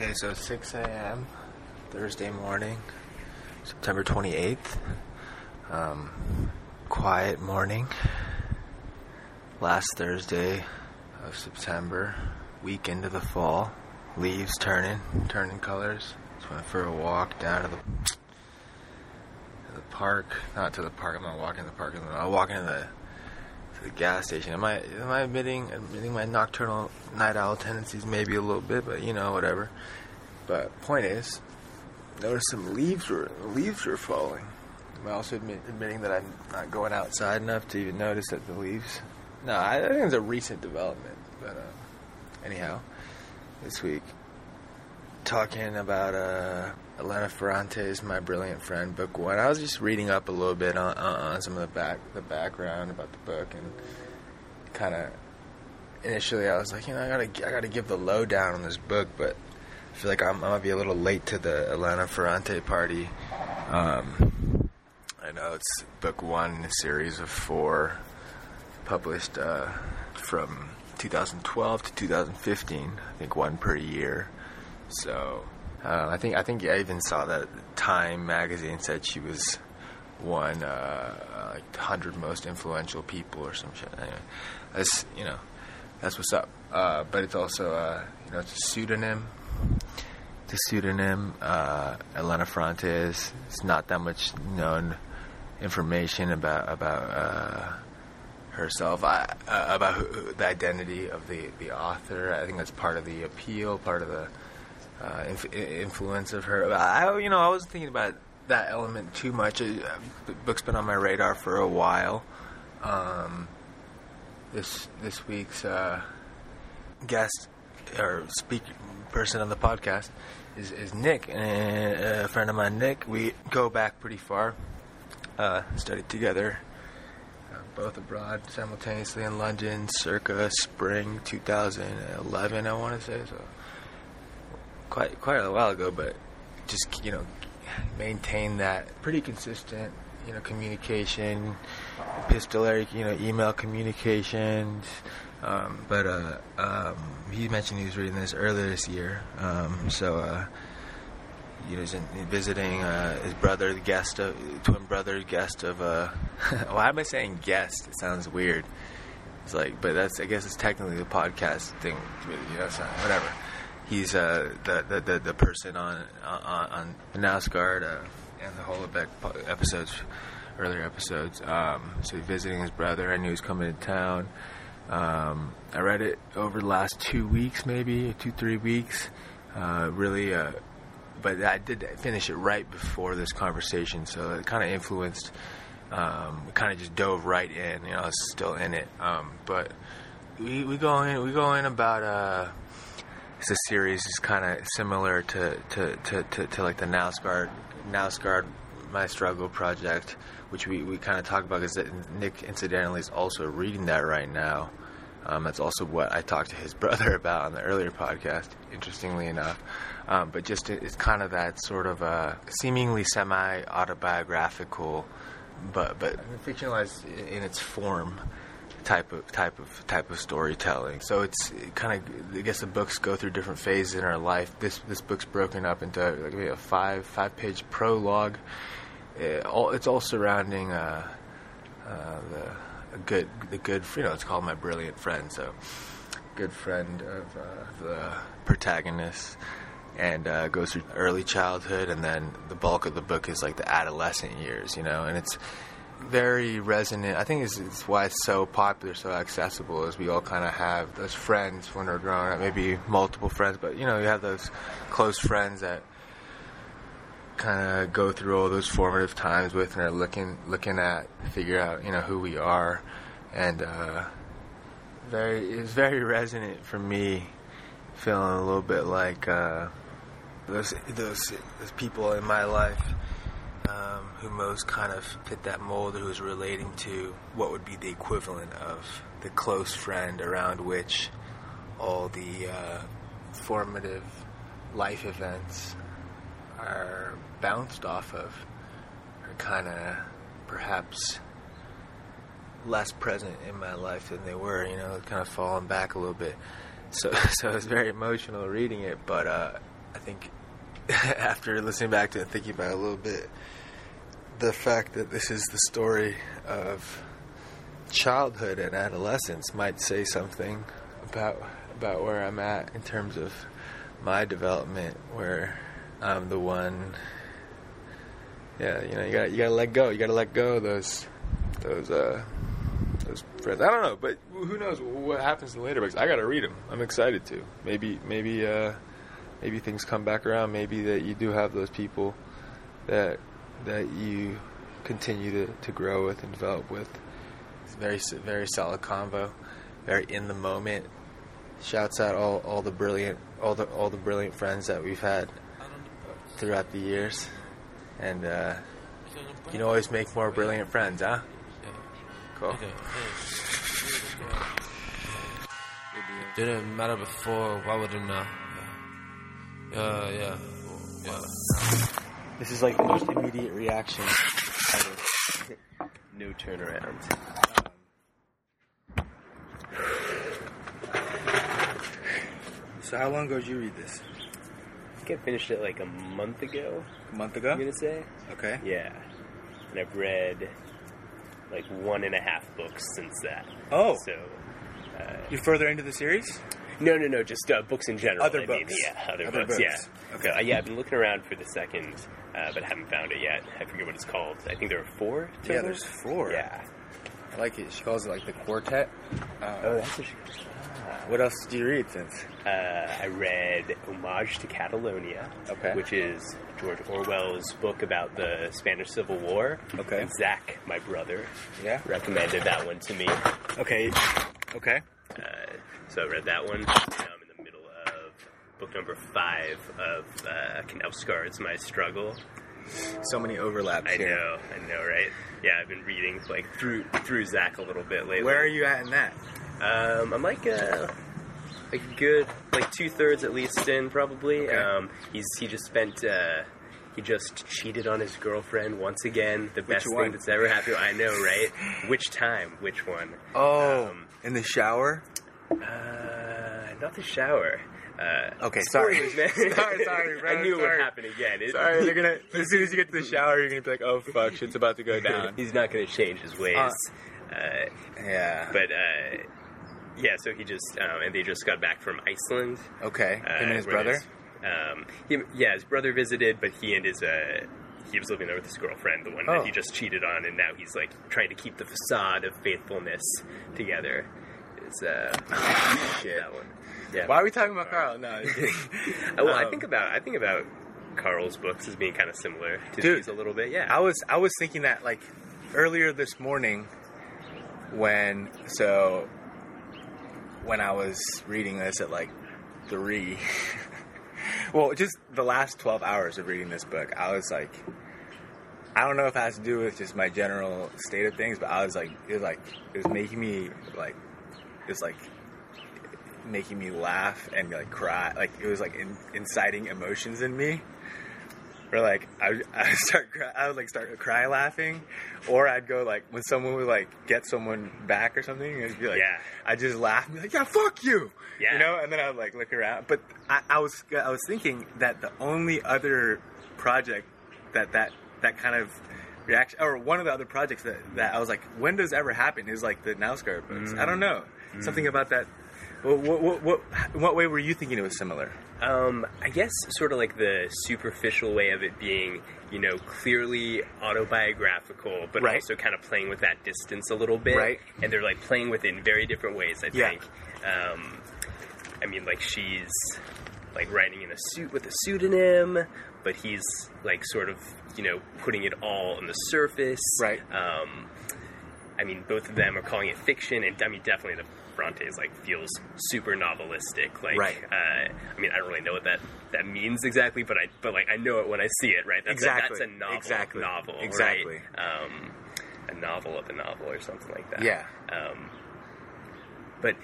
Okay, so 6 a.m. Thursday morning, September 28th. Um, quiet morning. Last Thursday of September, week into the fall. Leaves turning, turning colors. Just went for a walk down to the to the park. Not to the park. I'm not walking to the park. I'm walking to the to the gas station. Am I am I admitting admitting my nocturnal night owl tendencies maybe a little bit, but you know whatever. But point is, notice some leaves were leaves were falling. Am I'm also admit, admitting that I'm not going outside enough to even notice that the leaves. No, I, I think it's a recent development. But uh, anyhow, this week talking about uh, Elena Ferrante's "My Brilliant Friend" book one. I was just reading up a little bit on, on some of the back the background about the book and kind of initially I was like, you know, I gotta I gotta give the lowdown on this book, but I feel like I'm, I'm gonna be a little late to the Elena Ferrante party. Um, I know it's book one in a series of four, published uh, from 2012 to 2015. I think one per year. So uh, I think I think I even saw that Time magazine said she was one uh, like hundred most influential people or some shit. Anyway, that's you know that's what's up. Uh, but it's also uh, you know it's a pseudonym. It's a pseudonym. Uh, Elena Ferrante is. It's not that much known information about about uh, herself. I, uh, about who, the identity of the the author. I think that's part of the appeal. Part of the uh, inf- influence of her. I, you know, I wasn't thinking about that element too much. Uh, the book's been on my radar for a while. Um, this this week's uh, guest or speak person on the podcast is, is Nick, and a friend of mine, Nick. We go back pretty far. Uh, studied together, uh, both abroad simultaneously in London, circa spring 2011. I want to say so quite quite a while ago, but just you know maintain that pretty consistent you know communication, epistolary you know email communications. Um, but uh, um, he mentioned he was reading this earlier this year, um, so uh, know he's in, visiting uh, his brother, the guest of twin brother, guest of. Uh, why am I saying guest? It sounds weird. It's like, but that's I guess it's technically the podcast thing. You know, so whatever he's uh, the, the, the the person on on, on Knausgaard uh, and the Houellebecq episodes, earlier episodes. Um, so he's visiting his brother. I knew he was coming to town. Um, I read it over the last two weeks, maybe two three weeks. Uh, really, uh, but I did finish it right before this conversation, so it kind of influenced. Um, kind of just dove right in. You know, I was still in it, um, but we we go in we go in about uh the series is kind of similar to, to, to, to, to like the Knausgaard Knausgaard My Struggle project, which we, we kind of talk about because Nick incidentally is also reading that right now. Um, that's also what I talked to his brother about on the earlier podcast, interestingly enough. Um, but just it's kind of that sort of uh, seemingly semi autobiographical, but but fictionalized in its form type of type of type of storytelling. So it's kind of I guess the books go through different phases in our life. This this book's broken up into like a five five page prologue. It all, it's all surrounding uh, uh, the good the good you know it's called my brilliant friend. So good friend of uh, the protagonist. And uh, goes through early childhood, and then the bulk of the book is like the adolescent years, you know. And it's very resonant. I think it's, it's, why it's so popular, so accessible, is we all kind of have those friends when we're growing up, maybe multiple friends, but you know, you have those close friends that kind of go through all those formative times with and are looking looking at figure out you know who we are, and uh, very it's very resonant for me, feeling a little bit like uh, those those those people in my life um, who most kind of fit that mold, who's relating to what would be the equivalent of the close friend around which all the uh, formative life events are bounced off of, are kind of perhaps less present in my life than they were. You know, kind of falling back a little bit. So, so it was very emotional reading it, but uh, I think after listening back to it and thinking about it a little bit, the fact that this is the story of childhood and adolescence might say something about about where I'm at in terms of my development, where I'm the one. Yeah, you know, you got you got to let go. You got to let go those those uh those friends. I don't know, but who knows what happens in later books? I got to read them. I'm excited to. Maybe maybe uh maybe things come back around. Maybe that you do have those people that that you continue to, to grow with and develop with. It's very very solid convo, very in the moment. Shouts out all, all the brilliant all the all the brilliant friends that we've had throughout the years, and uh, you can always make more brilliant friends, huh? Cool. Didn't matter before, why would it now? Yeah, yeah, yeah. This is like the most immediate reaction. No turnaround. So how long ago did you read this? I think I finished it like a month ago. A month ago? I'm gonna say. Okay. Yeah, and I've read like one and a half books since that. Oh, So uh, you're further into the series. no, no, no, just uh, books in general. Other I mean, books. yeah, other, Other books, books. Yeah. Okay. Uh, yeah, I've been looking around for the second, uh, but haven't found it yet. I forget what it's called. I think there are four. Yeah, there's four. Yeah. I like it. She calls it like the quartet. Uh, Oh, that's what she. what else do you read since? Uh, I read Homage to Catalonia, Okay. which is George Orwell's book about the Spanish Civil War. Okay. And Zach, my brother, Yeah. recommended that one to me. Okay. Okay. Uh, so I read that one I'm in the middle of book number five of uh, Knausgaard's My Struggle. So many overlaps I here. know, I know, right? Yeah, I've been reading like through through Zach a little bit lately. Where are you at in that? Um, I'm like uh, like a good like two thirds at least in probably. Okay. Um, he's he just spent uh, he just cheated on his girlfriend once again. The best one? thing that's ever happened. I know, right? Which time? Which one? Oh, Um, in the shower. Uh, not the shower. Uh, Okay, sorry. Sorry, sorry, bro, I knew it sorry. would happen again. It- Sorry, they're gonna. As soon as you get to the shower, you're gonna be like, "Oh fuck, shit's about to go down." He's not going to change his ways. Uh, Uh, yeah. but uh, yeah, so he just um, and they just got back from Iceland. okay. Uh, Him and his brother. his- Um, he, yeah, his brother visited, but he and his uh, he was living there with his girlfriend, the one Oh. that he just cheated on, and now he's like trying to keep the facade of faithfulness together. Is uh, Shit. that one? Yeah. Why are we talking about Karl? No. Uh, well, I Um, think about I think about Karl's books as being kind of similar to Dude, these a little bit. Yeah. I was I was thinking that like earlier this morning when so when I was reading this at like three. well, just the last twelve hours of reading this book, I was like, I don't know if it has to do with just my general state of things, but I was like, it was like it was making me like it was like making me laugh and like cry. Like it was like in, inciting emotions in me. Or like I would, I start cry, I would like start cry laughing, or I'd go like when someone would like get someone back or something, it'd be like Yeah. I just laugh and be like yeah fuck you, Yeah. you know, and then I would like look around. But I, I was I was thinking that the only other project that that that kind of reaction or one of the other projects that, that I was like when does ever happen is like the Knausgaard books. I don't mm. know something mm. about that. What, what, what, what, in what way were you thinking it was similar? Um, I guess sort of like the superficial way of it being, you know, clearly autobiographical, but Right. also kind of playing with that distance a little bit. Right. And they're like playing with it in very different ways, I Yeah. think. Um, I mean, like she's like writing in a suit with a pseudonym, but he's like sort of, you know, putting it all on the surface. Right. Um, I mean, both of them are calling it fiction, and I mean, definitely the Brontes like feels super novelistic. Like, Right. uh, I mean, I don't really know what that that means exactly, but I but like I know it when I see it. Right. That's Exactly. A, that's a novel. Exactly. Novel. right? Um, a novel of a novel or something like that. Yeah. Um, but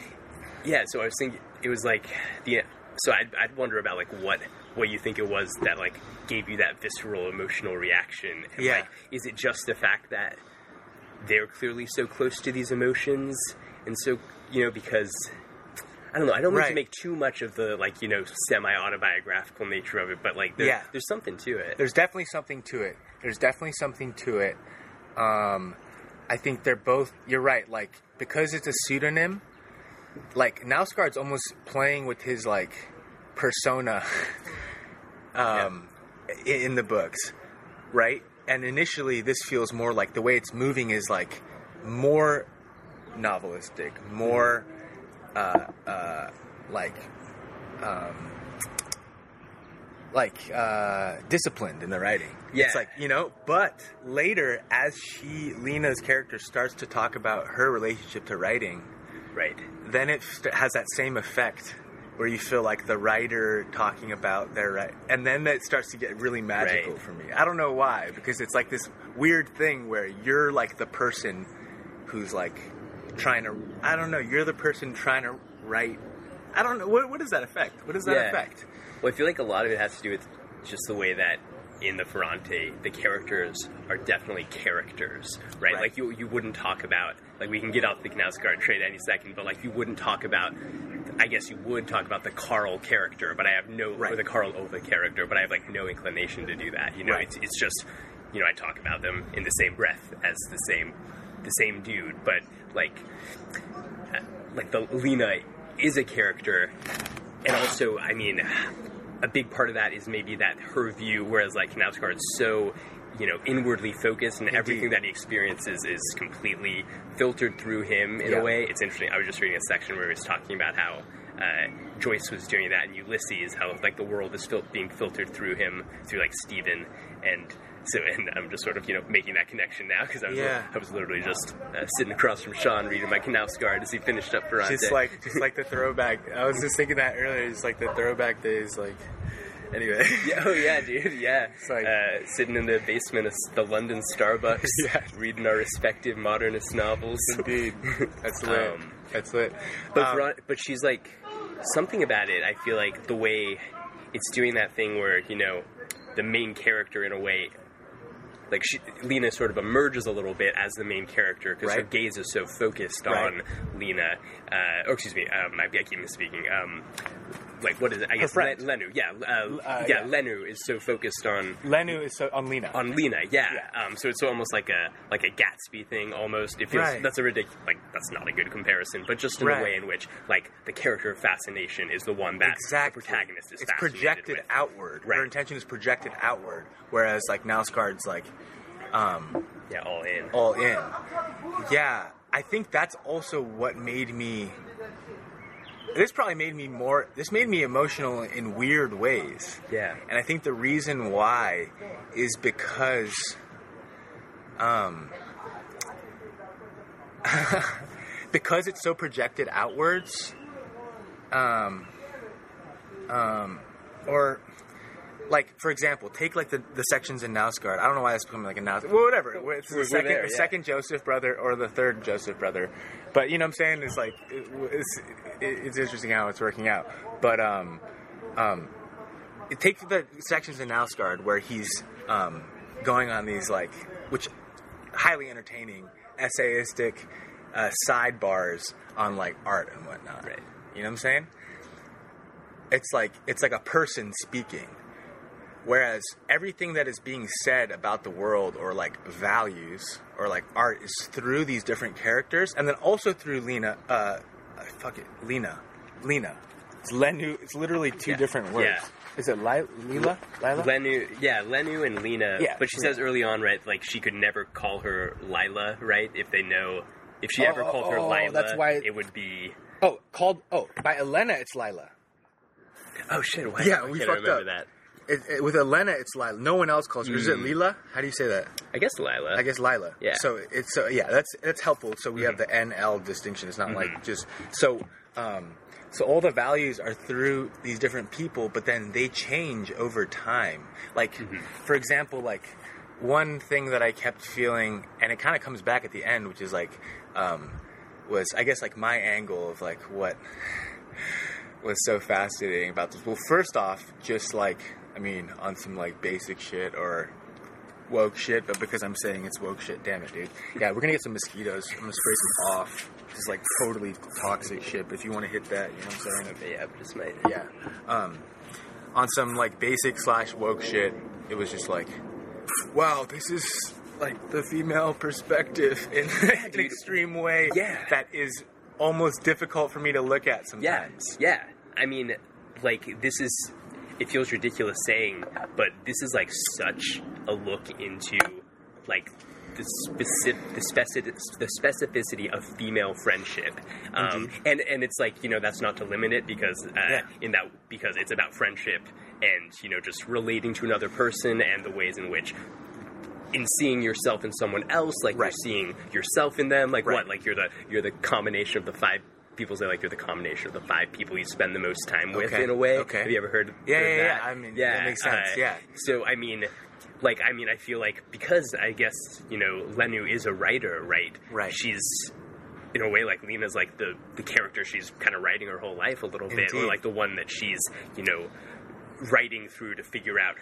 yeah, so I was thinking it was like the so I'd, I'd wonder about like what what you think it was that like gave you that visceral emotional reaction. And, Yeah. Like, is it just the fact that they're clearly so close to these emotions, and so you know because I don't know. I don't mean Right. to make too much of the like you know semi autobiographical nature of it, but like there, Yeah. there's something to it. there's definitely something to it. There's definitely something to it. Um, I think they're both. You're right. Like because it's a pseudonym. Like Knausgaard's almost playing with his like persona, um, i in the books, right? And initially, this feels more like the way it's moving is like more novelistic, more uh, uh, like um, like uh, disciplined in the writing. Yeah. It's like, you know, but later as she Lena's character starts to talk about her relationship to writing, right. then it has that same effect where you feel like the writer talking about their right and then it starts to get really magical Right. for me. I don't know why because it's like this weird thing where you're like the person who's like trying to I don't know, you're the person trying to write I don't know what what does that affect? What does that Yeah. affect? Well, I feel like a lot of it has to do with just the way that in the Ferrante, the characters are definitely characters, right? Right. Like you, you wouldn't talk about like we can get off the Knausgaard trade any second, but like you wouldn't talk about. I guess you would talk about the Karl character, but I have no or Right. the Karl Ove character, but I have like no inclination to do that. You know, Right. it's it's just you know I talk about them in the same breath as the same the same dude, but like uh, like the Lena is a character, and also, I mean, a big part of that is maybe that her view, whereas like Knausgaard is so, you know, inwardly focused, and everything that he experiences is completely filtered through him in Yeah. a way. It's interesting. I was just reading a section where he was talking about how. Uh, Joyce was doing that in Ulysses, how like the world is fil- being filtered through him, through like Stephen, and so, and I'm just sort of you know making that connection now because I was Yeah. I was literally just uh, sitting across from Sean reading my Knausgaard as he finished up Ferrante. Just like just like the throwback. I was just thinking that earlier. It's like the throwback days. Like anyway. Yeah, oh yeah, dude. Yeah, It's like- uh, sitting in the basement of the London Starbucks, Yeah. reading our respective modernist novels. Indeed, that's lit. Um, that's lit. But Um, Veron- but she's like something about it. I feel like the way it's doing that thing where you know the main character in a way. Like she, Lena sort of emerges a little bit as the main character because her gaze is so focused Right. on Lena. Uh, or excuse me, um, I, I keep misspeaking. Um, like what is it? I guess. Le- Lenu. Yeah, uh, Uh, yeah, yeah. Lenu is so focused on Lenu is so on Lena. on Lena, yeah. Yeah. Um, so it's almost like a like a Gatsby thing, almost. It feels Right. that's a ridiculous, like that's not a good comparison, but just in Right. the way in which like the character of fascination is the one that exactly. the protagonist is It's projected with. outward. Right. Her intention is projected outward, whereas like Knausgaard's like um, Yeah, all in. all in. Yeah, I think that's also what made me. This probably made me more. This made me emotional in weird ways. Yeah. And I think the reason why is because um because it's so projected outwards um um or like for example take like the, the sections in Knausgaard I don't know why it's becoming like a Naus well whatever it's the We're second, there, yeah. second Joseph brother or the third Joseph brother but you know what I'm saying it's like it, it's it's interesting how it's working out but um um take the sections in Knausgaard where he's um, going on these like, which highly entertaining, essayistic uh, sidebars on like art and whatnot. Right. You know what I'm saying? It's like it's like a person speaking, whereas everything that is being said about the world or like values or like art is through these different characters, and then also through Lena. Uh, uh, fuck it, Lena, Lena. It's Lenu. It's literally two Yeah. different words. Yeah. Is it Li- Lila? Lila? Lenu, yeah, Lenu and Lena. Yeah, but she yeah. says early on, right, like she could never call her Lila, right? If they know, if she Oh, ever called her oh, Lila, that's why- it would be. oh, called. Oh, by Elena, it's Lila. Oh shit! Why, Yeah, why we can't I fucked remember up. that? It, it- with Elena, it's Lila. No one else calls her. Is it Lila? How do you say that? I guess Lila. I guess Lila. Yeah. So it's so yeah, that's that's helpful. So we have the NL distinction. It's not like just so. Um, so all the values are through these different people, but then they change over time. Like, for example, like one thing that I kept feeling, and it kind of comes back at the end, which is like, um, was I guess like my angle of like what was so fascinating about this. Well, first off, just like I mean, on some like basic shit or woke shit, but because I'm saying it's woke shit, damn it, dude. Yeah, we're gonna get some mosquitoes. I'm gonna spray some off. Just like totally toxic shit. But if you want to hit that, you know what I'm saying? Okay, yeah, just might. Yeah. Um, on some like basic slash woke shit, it was just like, wow, this is like the female perspective in an extreme way. Yeah. That is almost difficult for me to look at sometimes. Yeah, sometimes. yeah. I mean, like this is. It feels ridiculous saying, but this is like such a look into like the specific, the, specific, the specificity of female friendship, um, and and it's like you know that's not to limit it because uh, Yeah. in that because it's about friendship and you know just relating to another person and the ways in which in seeing yourself in someone else, like Right. you're seeing yourself in them, like Right. what, like you're the you're the combination of the five. People say like you're the combination of the five people you spend the most time with Okay, in a way. okay. Have you ever heard? Yeah, heard yeah, yeah. that? I mean, that makes sense, uh, yeah. So I mean, like I mean, I feel like because I guess you know Lenu is a writer, right? Right. She's in a way like Lena's like the the character she's kind of writing her whole life a little bit, or like the one that she's you know writing through to figure out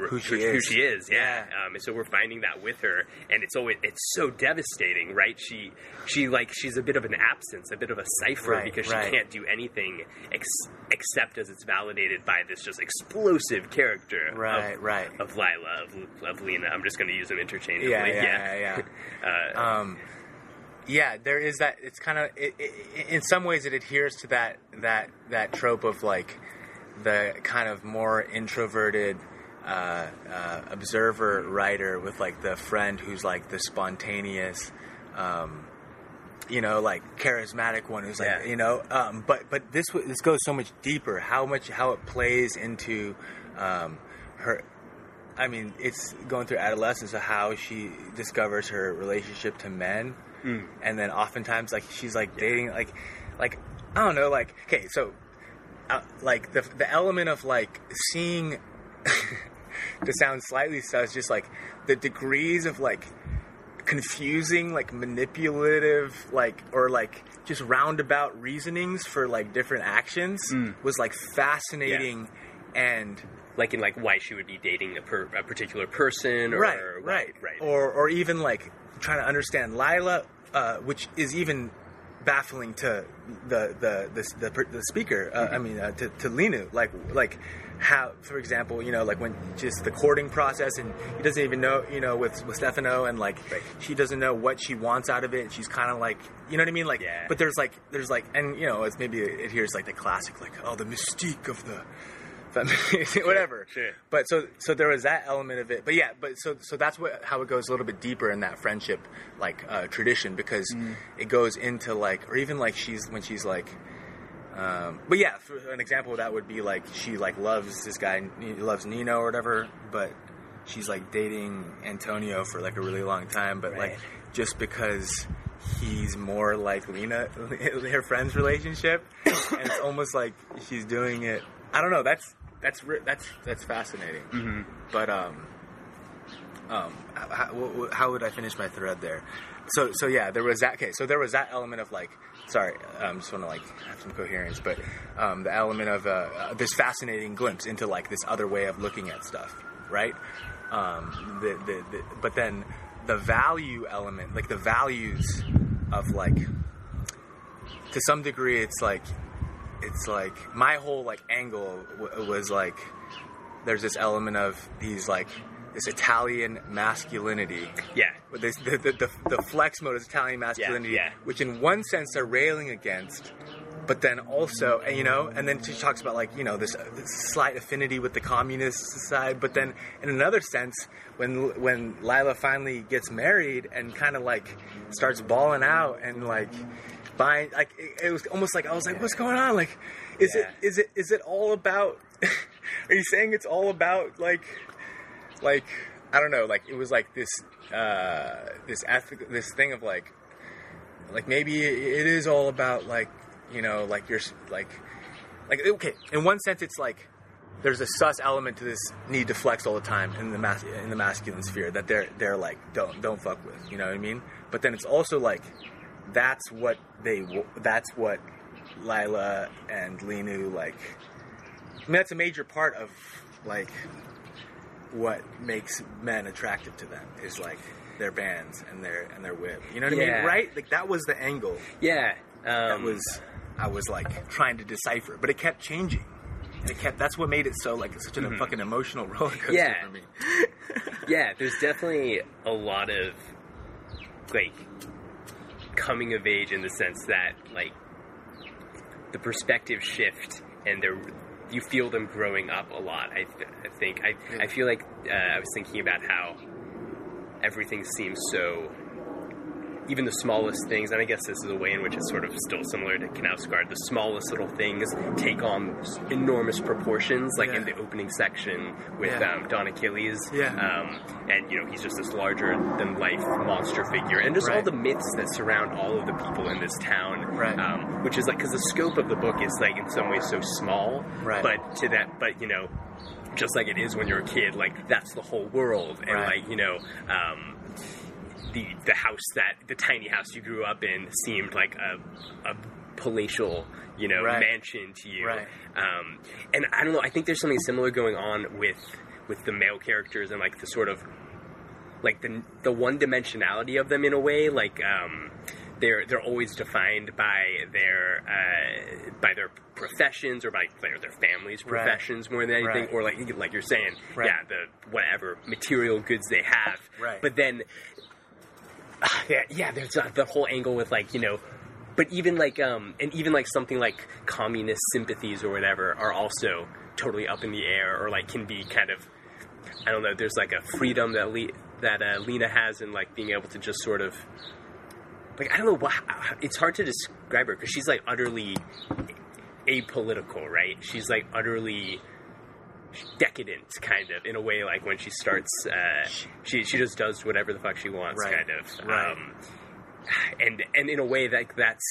who, Who she who is. she is. Yeah. Yeah. Um, and so we're finding that with her, and it's always it's so devastating, right? She she like she's a bit of an absence, a bit of a cipher Right, because right. she can't do anything ex- except as it's validated by this just explosive character Right, of, right. of Lila of, of Lena. I'm just going to use them interchangeably. Yeah, yeah, yeah, Uh, um, yeah, there is that. It's kind of it, it, in some ways it adheres to that that that trope of like the kind of more introverted uh, uh, observer writer with like the friend who's like the spontaneous. Um, you know, like charismatic one who's like, Yeah. you know, um, but but this this goes so much deeper. How much how it plays into um, her I mean, it's going through adolescence of how she discovers her relationship to men, and then oftentimes like she's like dating like, like I don't know, like okay, so uh, like the the element of like seeing to sound slightly sus, just like the degrees of like confusing, like manipulative, like or like just roundabout reasonings for like different actions was like fascinating and like in like why she would be dating a, per, a particular person, or right, why- right, right. or or even like trying to understand Lila, uh, which is even baffling to the the the, the, the speaker. Uh, I mean, uh, to, to Lenu, like like how, for example, you know, like when just the courting process, and he doesn't even know, you know, with with Stefano, and like she doesn't know what she wants out of it. She's kind of like, you know what I mean, like. Yeah. But there's like there's like, and you know, it's maybe it here's like the classic, like oh, the mystique of the. whatever sure. but so so there was that element of it but yeah but so so that's what how it goes a little bit deeper in that friendship like uh, tradition because it goes into like or even like she's when she's like um, but yeah an example of that would be like she like loves this guy loves Nino or whatever but she's like dating Antonio for like a really long time but like just because he's more like Lena her friend's relationship and it's almost like she's doing it I don't know that's that's that's that's fascinating. Mm-hmm. but um um how, how, how would I finish my thread there? So so yeah there was that okay so there was that element of like sorry um just want to like have some coherence but um the element of uh, this fascinating glimpse into like this other way of looking at stuff right? Um the, the, the but then the value element like the values of like to some degree it's like it's like my whole like angle w- was like there's this element of these like this Italian masculinity yeah, this, the, the, the, the flex mode is Italian masculinity, yeah. which in one sense they're railing against, but then also, and, you know, and then she talks about like, you know, this, this slight affinity with the communist side, but then in another sense, when when Lila finally gets married and kind of like starts balling out and like buying, like it, it was almost like I was like, what's going on? Like, is Yeah. it is it is it all about? are you saying it's all about like? Like I don't know, like it was like this uh this ethic this thing of like like maybe it is all about like you know like you're like like okay in one sense it's like there's a sus element to this need to flex all the time in the mas- in the masculine sphere that they're they're like don't don't fuck with you know what I mean? But then it's also like that's what they that's what Lila and Lenu like I mean that's a major part of like what makes men attractive to them is like their bands and their and their whip. You know what I mean? Right? Like that was the angle Yeah. that Um, was I was like trying to decipher, but it kept changing. And it kept that's what made it so like such a fucking emotional roller coaster Mm-hmm. Yeah. for me. yeah, there's definitely a lot of like coming of age in the sense that like the perspective shift and they're you feel them growing up a lot. I, th- I think I I feel like uh, I was thinking about how everything seems so even the smallest things, and I guess this is a way in which it's sort of still similar to Knausgaard, the smallest little things take on enormous proportions, like in the opening section with Yeah. um, Don Achilles. Yeah. Um, and, you know, he's just this larger than life monster figure. And just all the myths that surround all of the people in this town. Right. Um, which is like, because the scope of the book is, like, in some ways so small. Right. But to that, but, you know, just like it is when you're a kid, like, that's the whole world. And, Right. like, you know, um, the the house that the tiny house you grew up in seemed like a a palatial you know Right. mansion to you Right. um, and I don't know I think there's something similar going on with with the male characters and like the sort of like the the one dimensionality of them in a way like um, they're they're always defined by their uh, by their professions or by their, their families' Right. professions more than anything, Right. or like like you're saying, Right. yeah, the whatever material goods they have. Right. But then, yeah, yeah, there's uh, the whole angle with like you know, but even like um, and even like something like communist sympathies or whatever are also totally up in the air, or like can be kind of I don't know. There's like a freedom that Le- that uh, Lena has in like being able to just sort of like I don't know. Why, it's hard to describe her because she's like utterly apolitical, right? She's like utterly decadent, kind of, in a way. Like when she starts, uh, she she just does whatever the fuck she wants, Right. kind of. Right. Um, and and in a way that that's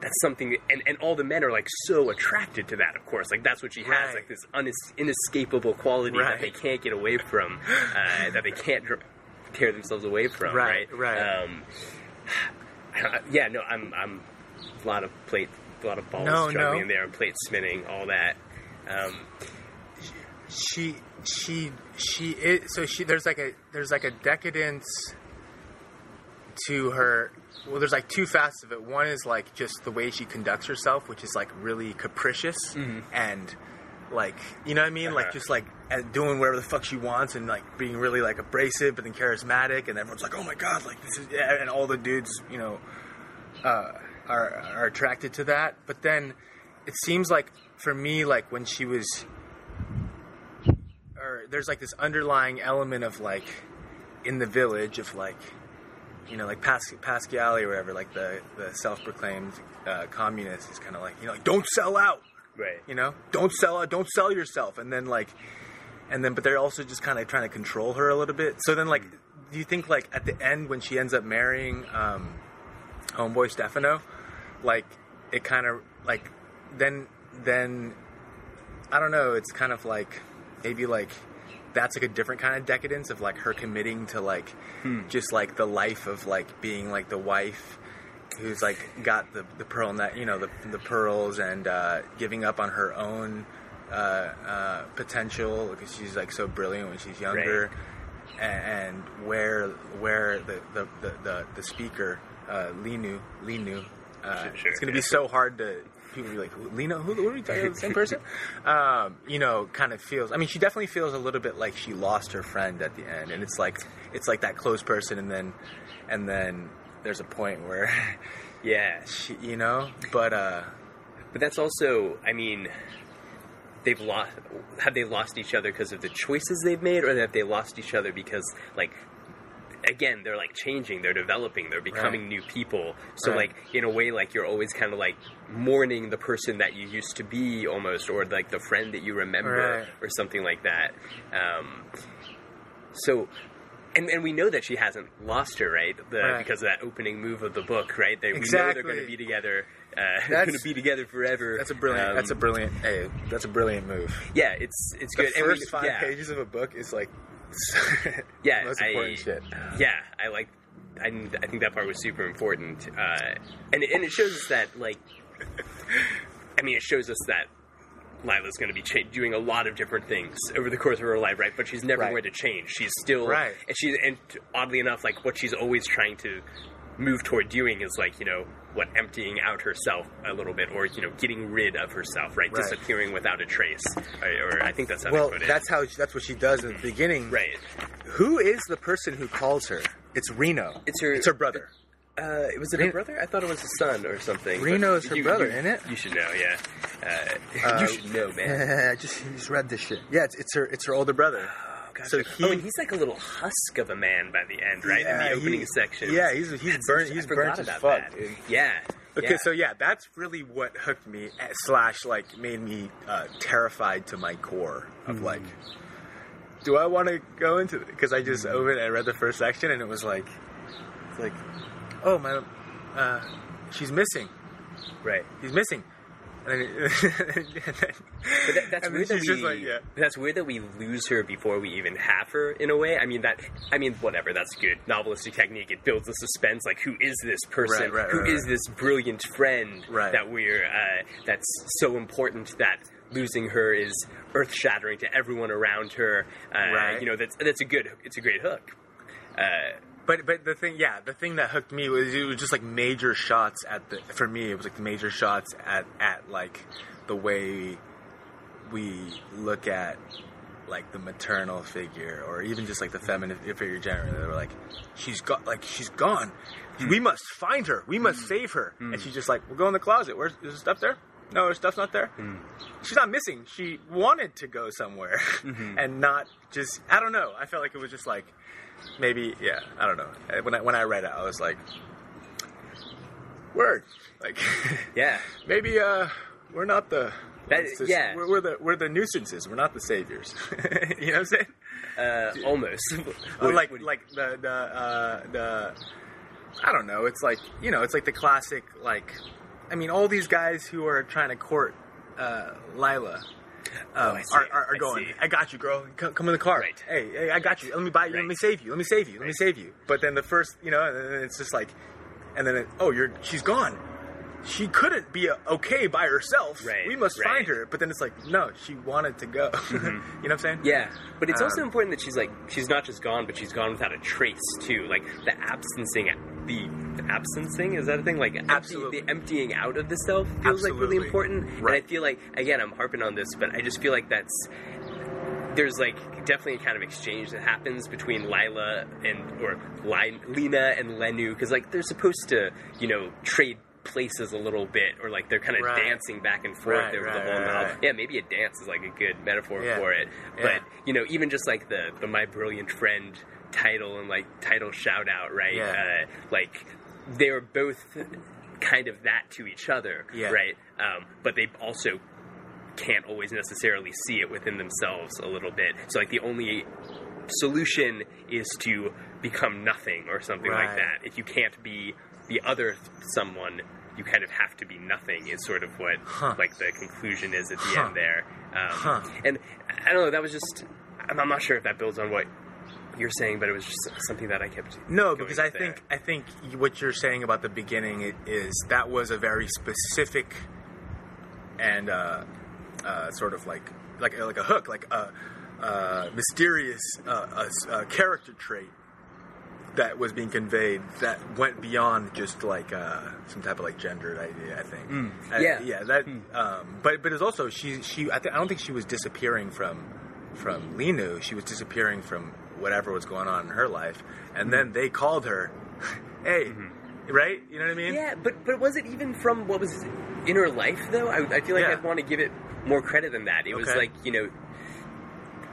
that's something and, and all the men are like so attracted to that of course like that's what she has Right. like this unes- inescapable quality Right. that they can't get away from uh, that they can't dr- tear themselves away from Right, right right. um, yeah no i'm i'm a lot of plate a lot of balls No, juggling no. in there and plates spinning all that um, she she she is so she there's like a there's like a decadence to her well there's like two facets of it. One is like just the way she conducts herself which is like really capricious and like you know what i mean? Like Uh-huh. just like uh, doing whatever the fuck she wants and like being really like abrasive but then charismatic and everyone's like oh my god like this is and all the dudes you know uh, are are attracted to that. But then it seems like for me like when she was or there's like this underlying element of like in the village of like you know like Pas- Pasquale or whatever like the the self-proclaimed uh, communist is kind of like you know like don't sell out! Right. You know? Don't sell out don't sell yourself! And then like and then but they're also just kind of trying to control her a little bit. So then like do you think like at the end when she ends up marrying um homeboy Stefano like it kind of like then then I don't know it's kind of like maybe like that's like a different kind of decadence of like her committing to like just like the life of like being like the wife who's like got the the pearl net you know the the pearls and uh, giving up on her own uh, uh, potential because she's like so brilliant when she's younger. And where where the the the, the, the speaker uh, Lenu Lenu uh, Sure, sure, it's gonna yeah. be so hard to people be like Lena who, who are we talking about? The same person? Um, you know kind of feels I mean she definitely feels a little bit like she lost her friend at the end. And it's like it's like that close person and then and then there's a point where yeah she you know? But uh But that's also, I mean, they've lost. Have they lost each other because of the choices they've made, or have they lost each other because, like, again, they're like changing, they're developing, they're becoming Right. new people. So, Right. like, in a way, like you're always kind of like mourning the person that you used to be, almost, or like the friend that you remember, Right. or something like that. Um, so. And, and we know that she hasn't lost her, right? The. Because of that opening move of the book, right? They, We know Exactly. they're going to be together. Uh, That's- going to be together forever. that's a brilliant Um, that's a brilliant hey that's a brilliant move yeah. It's it's the good. First we- five yeah, pages of a book is like yeah, most I, important shit Yeah, I like. I, I think that part was super important, uh, and and it shows us that like, I mean, it shows us that Lila's going to be cha- doing a lot of different things over the course of her life, right? But she's never Right. going to change. She's still Right. and she's and oddly enough, like what she's always trying to move toward doing is like you know what emptying out herself a little bit, or you know getting rid of herself, right? Right. Disappearing without a trace, or, or I think that's how Well, they put it. that's how that's what she does in the beginning. right. Who is the person who calls her? It's Rino. It's her- It's her brother. Uh, was it her brother? I thought it was his son or something. Rino is her you- brother, you- isn't it? You should know, yeah. Uh, Uh, you should know, man. I just just read this shit. Yeah, it's, it's her it's her older brother. So he- oh, and he's like a little husk of a man by the end, right? in the opening he- section. Yeah, he's he's That's burnt. He's I burnt as fuck. Yeah. Okay, yeah. so yeah, that's really what hooked me. eh, Slash, like, made me uh, terrified to my core of like, do I want to go into it? Because I just opened and read the first section, and it was like, it's like, oh my, uh, she's missing. right. He's missing. But that, that's and weird that we. like, yeah. That's weird that we lose her before we even have her. In a way, I mean that. I mean, whatever. That's good novelistic technique. It builds the suspense. Like, who is this person? Right, right, Who right, is this brilliant friend Right. that we're? Uh, that's so important that losing her is earth shattering to everyone around her. Uh. You know, that's that's a good. It's a great hook. Uh, But but the thing, yeah, the thing that hooked me was it was just like major shots at the. For me, it was like the major shots at at like the way we look at like the maternal figure, or even just like the feminine figure generally. They were like, she's got like she's gone. Hmm. We must find her. We must hmm. save her. Hmm. And she's just like, we'll go in the closet. Where's is the stuff there? No, her stuff's not there. She's not missing. She wanted to go somewhere, mm-hmm. and not just. I don't know. I felt like it was just like maybe yeah i don't know. Uh, when i when i read it i was like word. Like yeah. maybe uh we're not the That- just- yeah. we're, we're the we're the nuisances. We're not the saviors. You know what i'm saying? Uh, almost. What- like what like the the uh the i don't know. It's like you know it's like the classic like i mean all these guys who are trying to court uh lila um, I see. are, are, are going. see. I got you, girl. Come, come in the car. Right. Hey, hey, I got you. Let me buy you. Let me save you. Let me save you. Let me save you. But then the first, you know, and it's just like, and then it, oh, you're she's gone. She couldn't be uh okay by herself. Right, We must right. Mm-hmm. find her. But then it's like, no, she wanted to go. you know what I'm saying? Yeah, but it's also Um, important that she's like she's not just gone, but she's gone without a trace too. Like the absencing, the, the absencing is that a thing? Like empty, Absolutely. the emptying out of the self feels like really Absolutely. important. And I feel like again, I'm harping on this, but I just feel like that's there's like definitely a kind of exchange that happens between Lila and or Li- Lena and Lenu because like they're supposed to you know trade places a little bit or like they're kind of Right. dancing back and forth Right, over right, the whole right, novel. right. Yeah, maybe a dance is like a good metaphor Yeah. for it. Yeah. But you know, even just like the the my brilliant friend title and like title shout out, right? Yeah. Uh, like they're both kind of that to each other, Yeah. right? Um, but they also can't always necessarily see it within themselves a little bit. So like the only solution is to become nothing or something like that. If you can't be the other someone, you kind of have to be nothing. Is sort of what Huh. like the conclusion is at the Huh. end there. Um, Huh. And I don't know. That was just. I'm I'm not sure if that builds on what you're saying, but it was just something that I kept. No, because I there. think I think what you're saying about the beginning is that was a very specific and uh, uh, sort of like like like a hook, like a, uh mysterious uh, a s- a character trait that was being conveyed that went beyond just like uh, some type of like gendered idea. I think. Uh, Yeah. yeah. That. Um, but but it's also she she I, th- I don't think she was disappearing from from Lenu. She was disappearing from whatever was going on in her life, and then they called her. hey, right? You know what I mean? Yeah, but but was it even from what was in her life though? I, I feel like Yeah. I'd want to give it more credit than that. It was Okay. like you know,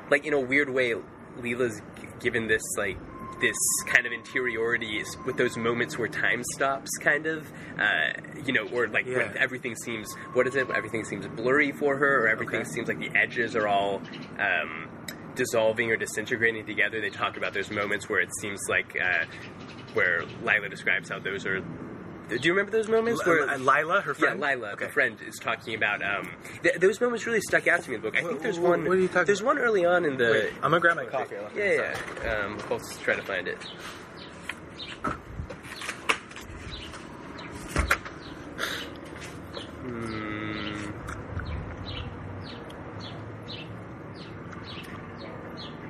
like in a weird way, Lila's given this like this kind of interiority is with those moments where time stops, kind of, uh, you know, or like Yeah. when everything seems what is it? Everything seems blurry for her, or everything Okay. seems like the edges are all. Um, dissolving or disintegrating together they talk about those moments where it seems like uh, where Lila describes how those are do you remember those moments L- where uh, Lila, her friend? Yeah, Lila, okay. her friend, is talking about. Um, th- those moments really stuck out to me in the book. I think there's one. What are you talking? There's about? one early on in the. Wait, I'm gonna grab my coffee. Yeah, yeah. Um, let's try to find it.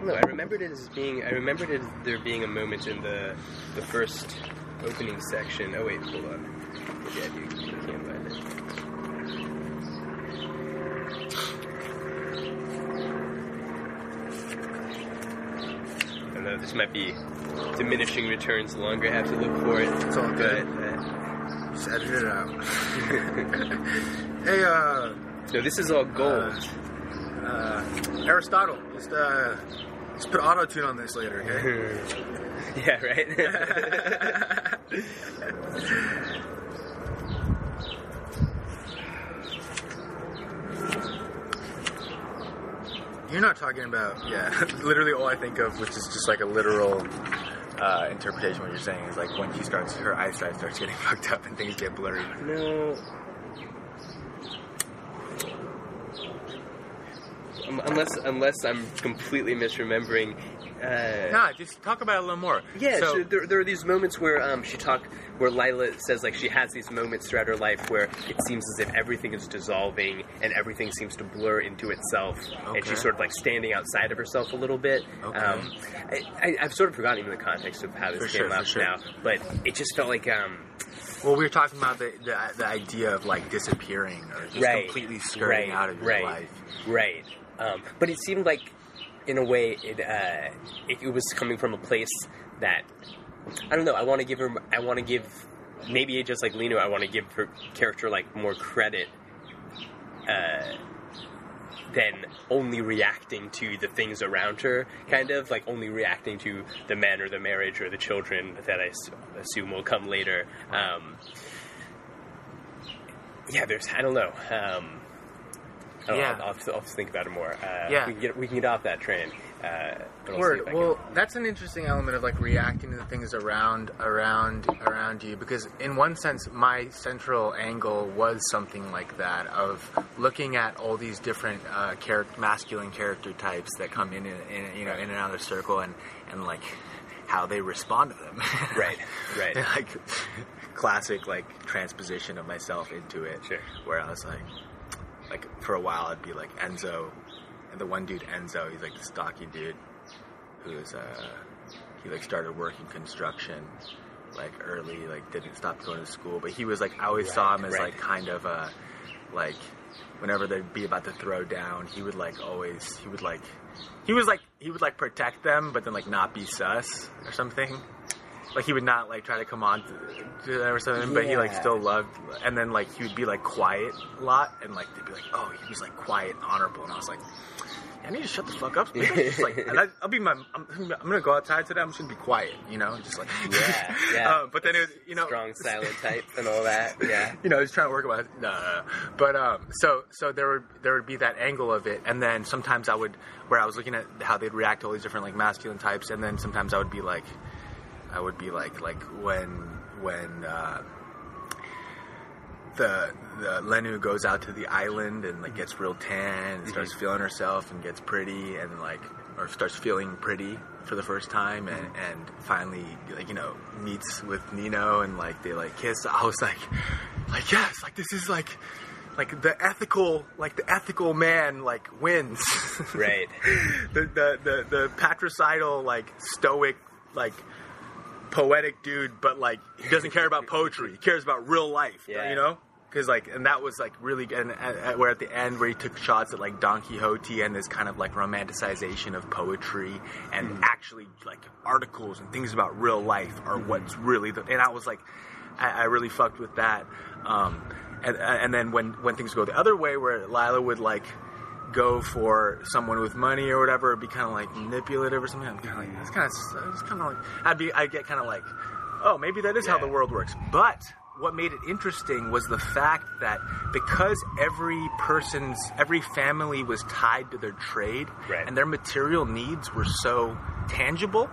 No, I remembered it as being. I remembered it there being a moment in the the first opening section. Oh wait, hold on. I do. I can't find it. I don't know. This might be diminishing returns. The longer I have to look for it, It's all good. But, uh, Just edit it out. hey, uh, no, this is all gold. uh, Aristotle, just uh, just put auto tune on this later, okay? yeah, right. You're not talking about, yeah. Literally, all I think of, which is just like a literal uh, interpretation. What you're saying is like when she starts, her eyesight starts getting fucked up and things get blurry. No. Um, unless unless I'm completely misremembering. Uh, Nah, just talk about it a little more. Yeah, So, so there, there are these moments where um, she talk, where Lila says like she has these moments throughout her life where it seems as if everything is dissolving and everything seems to blur into itself, and she's sort of like standing outside of herself a little bit. Okay. Um, I, I've sort of forgotten even the context of how this For came sure, up sure. now, but it just felt like um, well, we were talking about the, the the idea of like disappearing or just right, completely skirting right, out of your right, life. Right. Um, but it seemed like, in a way, it, uh, it it was coming from a place that I don't know. I want to give her. I want to give maybe just like Lino. I want to give her character like more credit. Uh, than only reacting to the things around her, kind of like only reacting to the men or the marriage or the children that I assume will come later. Um, yeah, there's I don't know. Um, I don't know, Yeah. I'll, I'll, I'll have to think about it more. Uh, Yeah. we can get we can get off that train. Uh, but I'll Word. if I can- Well, that's an interesting element of like reacting to the things around, around, around you. Because in one sense, my central angle was something like that of looking at all these different uh, character, masculine character types that come in, and in, you know, in and out of the circle, and and like how they respond to them. Right, right. like classic like transposition of myself into it. Sure. Where I was like, like for a while I'd be like Enzo, and the one dude Enzo, he's like the stocky dude who's uh he like started working construction like early, like didn't stop going to school, but he was like I always saw him as right. like kind of a like whenever they'd be about to throw down, he would like always he would like he was like he would like protect them, but then like not be sus or something. Like he would not like try to come on to, them or something, but he like still loved. And then like he would be like quiet a lot, and like they'd be like, "Oh, he was like quiet and honorable," and I was like. I need to shut the fuck up. I'm just like, I, I'll be my. I'm, I'm gonna go outside today. I'm just gonna be quiet, you know, just like Yeah, yeah. Uh, but then it, was, you know, strong silent type and all that. Yeah. you know, he's trying to work about. No, no. But um, so so there would there would be that angle of it, and then sometimes I would where I was looking at how they'd react to all these different like masculine types, and then sometimes I would be like, I would be like like when when uh, the the Lenu goes out to the island and like gets real tan and starts feeling herself and gets pretty and like or starts feeling pretty for the first time and, and finally like you know meets with Nino and like they like kiss I was like like yes like this is like like the ethical like the ethical man like wins. Right. the, the the the patricidal like stoic like poetic dude, but like he doesn't care about poetry. He cares about real life. Yeah. You know. Because like, and that was like really, and where at the end where he took shots at like Don Quixote and this kind of like romanticization of poetry and Mm-hmm. actually like articles and things about real life are what's really the. And I was like, I, I really fucked with that. Um, and and then when when things go the other way, where Lila would like go for someone with money or whatever, it'd be kind of like manipulative or something. I'm kind of like, that's kind of, it's kind of like, I'd be, I'd get kind of like, oh, maybe that is how the world works. But what made it interesting was the fact that because every person's, every family was tied to their trade Right. and their material needs were so tangible,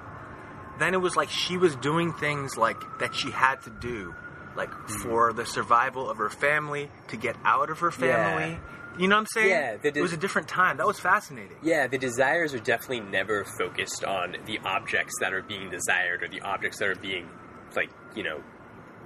then it was like she was doing things like that she had to do, like Mm-hmm. for the survival of her family, to get out of her family. You know what I'm saying? Yeah, the it was a different time. That was fascinating. Yeah, the desires are definitely never focused on the objects that are being desired or the objects that are being, like, you know,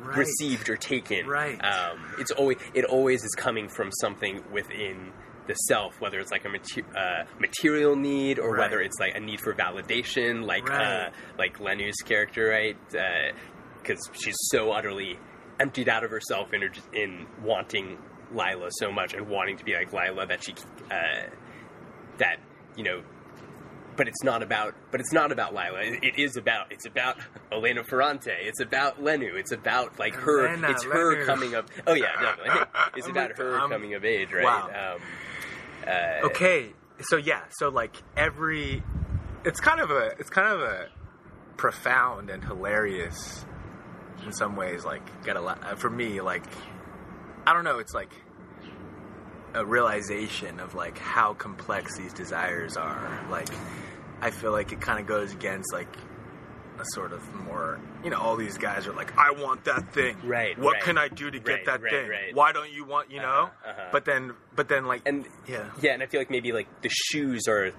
Right. received or taken. Right. Um, it's always it always is coming from something within the self, whether it's like a mater- uh, material need or Right. whether it's like a need for validation, like Right. uh, like Lenu's character, right? Because she's so utterly emptied out of herself in her, in wanting Lila so much and wanting to be like Lila that she uh, that you know but it's not about but it's not about Lila. It, it is about it's about Elena Ferrante. It's about Lenu. It's about like her. Elena, it's her Lenu. coming of. Oh yeah. It's about like, her um, coming of age, right? wow. Um, uh, okay so yeah so like every it's kind of a it's kind of a profound and hilarious in some ways like get a lot for me like i don't know it's like a realization of like how complex these desires are like i feel like it kind of goes against like a sort of more you know all these guys are like i want that thing Right, what right. can i do to get that right, thing right. why don't you want you know Uh-huh, uh-huh. but then but then like and yeah yeah, and I feel like maybe like the shoes are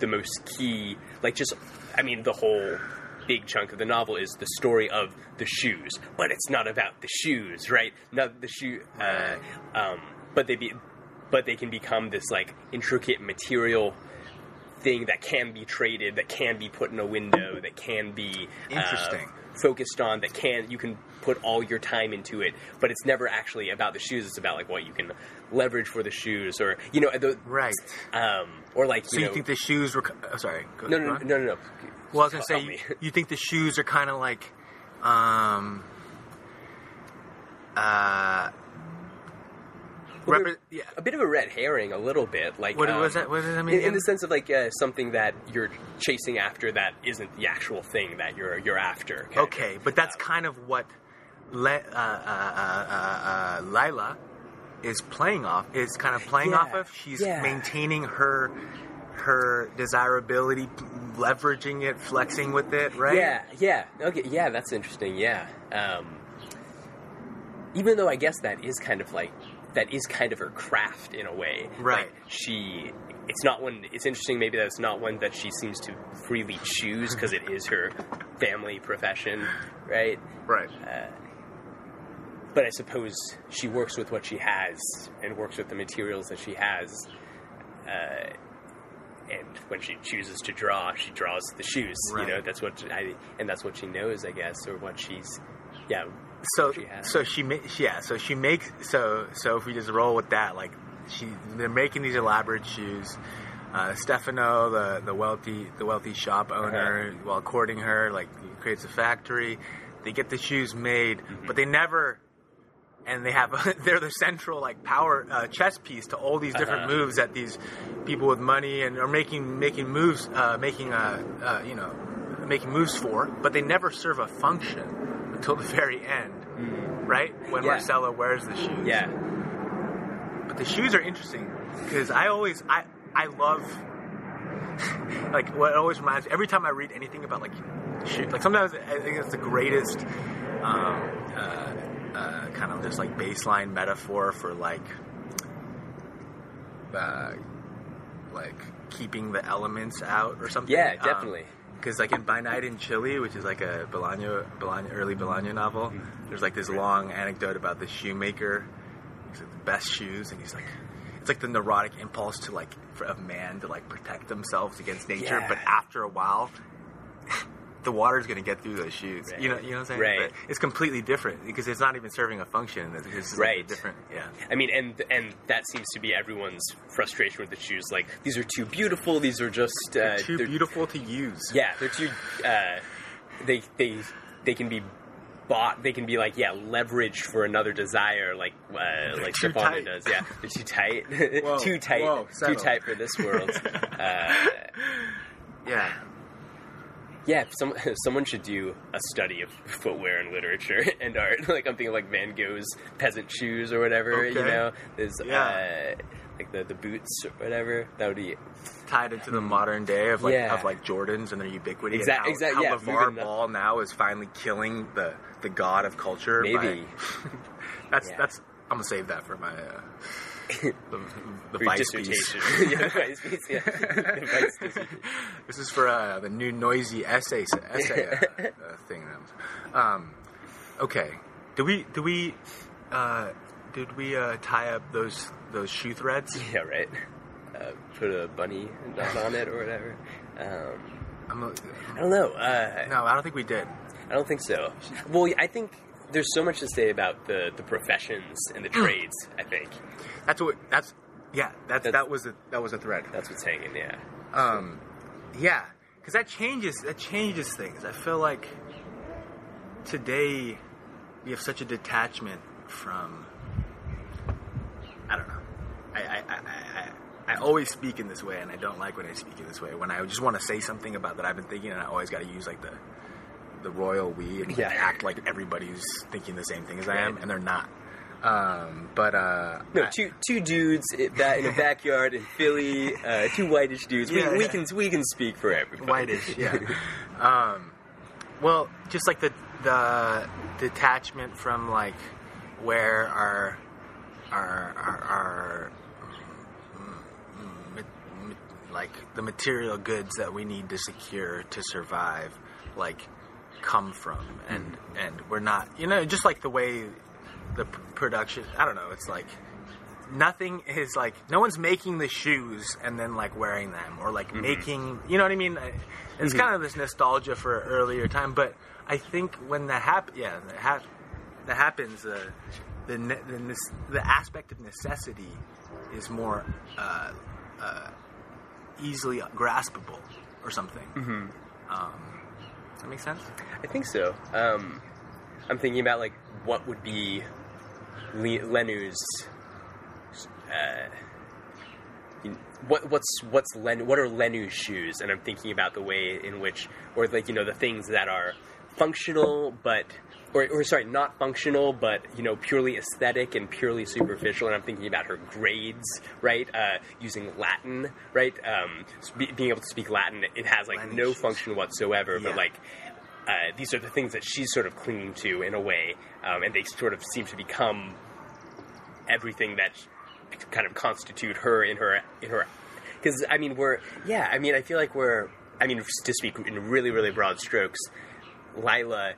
the most key. Like just, I mean, the whole big chunk of the novel is the story of the shoes, but it's not about the shoes, right? Not the shoe, uh, um, but they be, but they can become this like intricate material thing that can be traded, that can be put in a window, that can be uh, Interesting. focused on, that can you can put all your time into it. But it's never actually about the shoes. It's about like what you can leverage for the shoes, or you know, the, right um, or like So you you, think the shoes were? Oh, sorry. Go, no, no, no, no, no. Well, I was gonna say you, you think the shoes are kind of like, um, uh, Well, repre- yeah. a bit of a red herring, a little bit. Like What um, was that? What does that mean? In, in the sense of like uh, something that you're chasing after that isn't the actual thing that you're you're after. kind of. Okay, but that's kind of what Le- uh, uh, uh, uh, uh, Lila is playing off. Is kind of playing Yeah, off of. She's yeah. maintaining her her desirability, leveraging it, flexing with it. Right? Yeah, yeah, okay, yeah. That's interesting. Yeah. Um, even though I guess that is kind of like that is kind of her craft in a way. Right. Like, she. It's not one. It's interesting. Maybe that's not one that she seems to freely choose because it is her family profession, right? Right. but I suppose she works with what she has and works with the materials that she has. Uh, and when she chooses to draw, she draws the shoes. Right. You know, that's what I and that's what she knows, I guess, or what she's. Yeah. so she has. so she yeah so she makes so so if we just roll with that like she they're making these elaborate shoes uh, Stefano the the wealthy the wealthy shop owner Uh-huh. while courting her like creates a factory they get the shoes made Mm-hmm. but they never and they have they're the central like power uh, chess piece to all these different Uh-huh. moves that these people with money and are making making moves uh, making uh, uh, you know making moves for but they never serve a function until the very end right when. Yeah. Marcello wears the shoes Yeah. but the shoes are interesting because I always I I love like what always reminds me every time I read anything about like shoes like sometimes I think it's the greatest um, uh, kind of this like baseline metaphor for like uh, like keeping the elements out or something. Yeah, definitely. Because like in By Night in Chile, which is like a Bolaño, Bolaño early Bolaño novel, Mm-hmm. there's like this long anecdote about the shoemaker. He's like the best shoes, and he's like, it's like the neurotic impulse to like for of man to like protect themselves against nature. Yeah. But after a while, the water's gonna get through those shoes. You know, you know what I'm saying? Right. But it's completely different because it's not even serving a function. It's just Right. different. Yeah. I mean, and and that seems to be everyone's frustration with the shoes. Like these are too beautiful. These are just uh, Too they're- beautiful to use. Yeah, they're too. Uh, they they they can be bought. They can be like yeah, leveraged for another desire, like uh, like Stefano does. Yeah, they're too tight. Whoa, too tight. whoa, too tight for this world. uh, Yeah. Yeah, some, someone should do a study of footwear and literature and art. Like I'm thinking like Van Gogh's peasant shoes or whatever. You know, there's Yeah. uh, like the the boots or whatever. That would be tied into the modern day of like. Yeah. of like Jordans and their ubiquity. Exact- and how, exact- how yeah, LaVar. Ball now is finally killing the the god of culture. by- maybe that's Yeah. that's. I'm gonna save that for my uh, the, the vice piece. yeah, the vice piece. Yeah, the vice dissertation. This is for uh, the new noisy essay essay uh, uh, thing. Um, okay, do we do we uh, did we uh, tie up those those shoe threads? Yeah, right. Uh, put a bunny knot on it or whatever. Um, I'm a, I don't know. Uh, no, I don't think we did. I don't think so. Well, I think there's so much to say about the, the professions and the trades. I think That's what. That's yeah. That's, That's- that was a that was a thread. that's what's hanging. Yeah. Um, yeah, because that changes that changes things. I feel like today we have such a detachment from. I don't know. I I, I, I I always speak in this way, and I don't like when I speak in this way. When I just want to say something about that I've been thinking, and I always got to use like the the royal we and Yeah. act like everybody's thinking the same thing as I am, and they're not. Um, but uh, No, two two dudes that in a backyard in Philly, uh, two whitish dudes. Yeah, we, we can we can speak for everybody. whitish yeah um well just like the the detachment from like where our our our, our mm, ma- ma- like the material goods that we need to secure to survive like come from and and we're not you know just like the way the production i don't know it's like nothing is like no one's making the shoes and then like wearing them or like making you know what I mean. It's kind of this nostalgia for an earlier time, but I think when that happens, yeah, that, hap- that happens, uh, the ne- the, nes- the aspect of necessity is more uh, uh, easily graspable or something. Mm-hmm. Um, that make sense? I think so. Um, I'm thinking about like what would be Le- Lenu's. Uh, what what's what's Len what are Lenu's shoes? And I'm thinking about the way in which, or like you know, the things that are functional but. Or, or sorry, not functional, but you know, purely aesthetic and purely superficial. And I'm thinking about her grades, right? Uh, using Latin, right? Um, spe- being able to speak Latin, it has like Latin no shoes. function whatsoever. But like, uh, these are the things that she's sort of clinging to in a way, um, and they sort of seem to become everything that kind of constitute her in her in her. Because I mean, we're yeah. I mean, I feel like we're. I mean, to speak in really really broad strokes, Lila,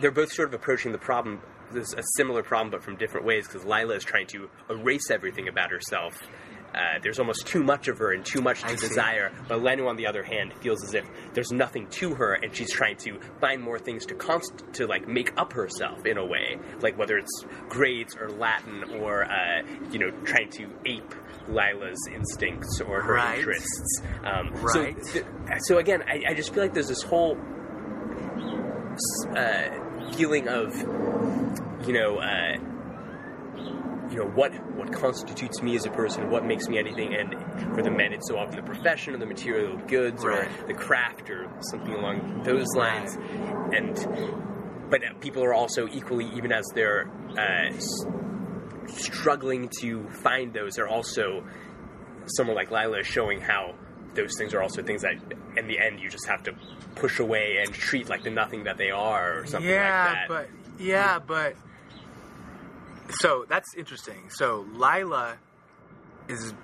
they're both sort of approaching the problem. There's a similar problem, but from different ways. Because Lila is trying to erase everything about herself. Uh, there's almost too much of her and too much to I see. desire. But Lenu, on the other hand, feels as if there's nothing to her, and she's trying to find more things to const- to like make up herself in a way, like whether it's grades or Latin or uh, you know trying to ape Lila's instincts or her Right. interests. Um, Right. So, th- so again, I, I just feel like there's this whole uh, feeling of you know. Uh, you know what what constitutes me as a person, what makes me anything, and for the men, it's so often the profession or the material goods or the craft or something along those lines. And but people are also equally, even as they're uh, s- struggling to find those, they're also someone like Lila is showing how those things are also things that, in the end, you just have to push away and treat like the nothing that they are, or something yeah, like that. but yeah, but so that's interesting. So Lila is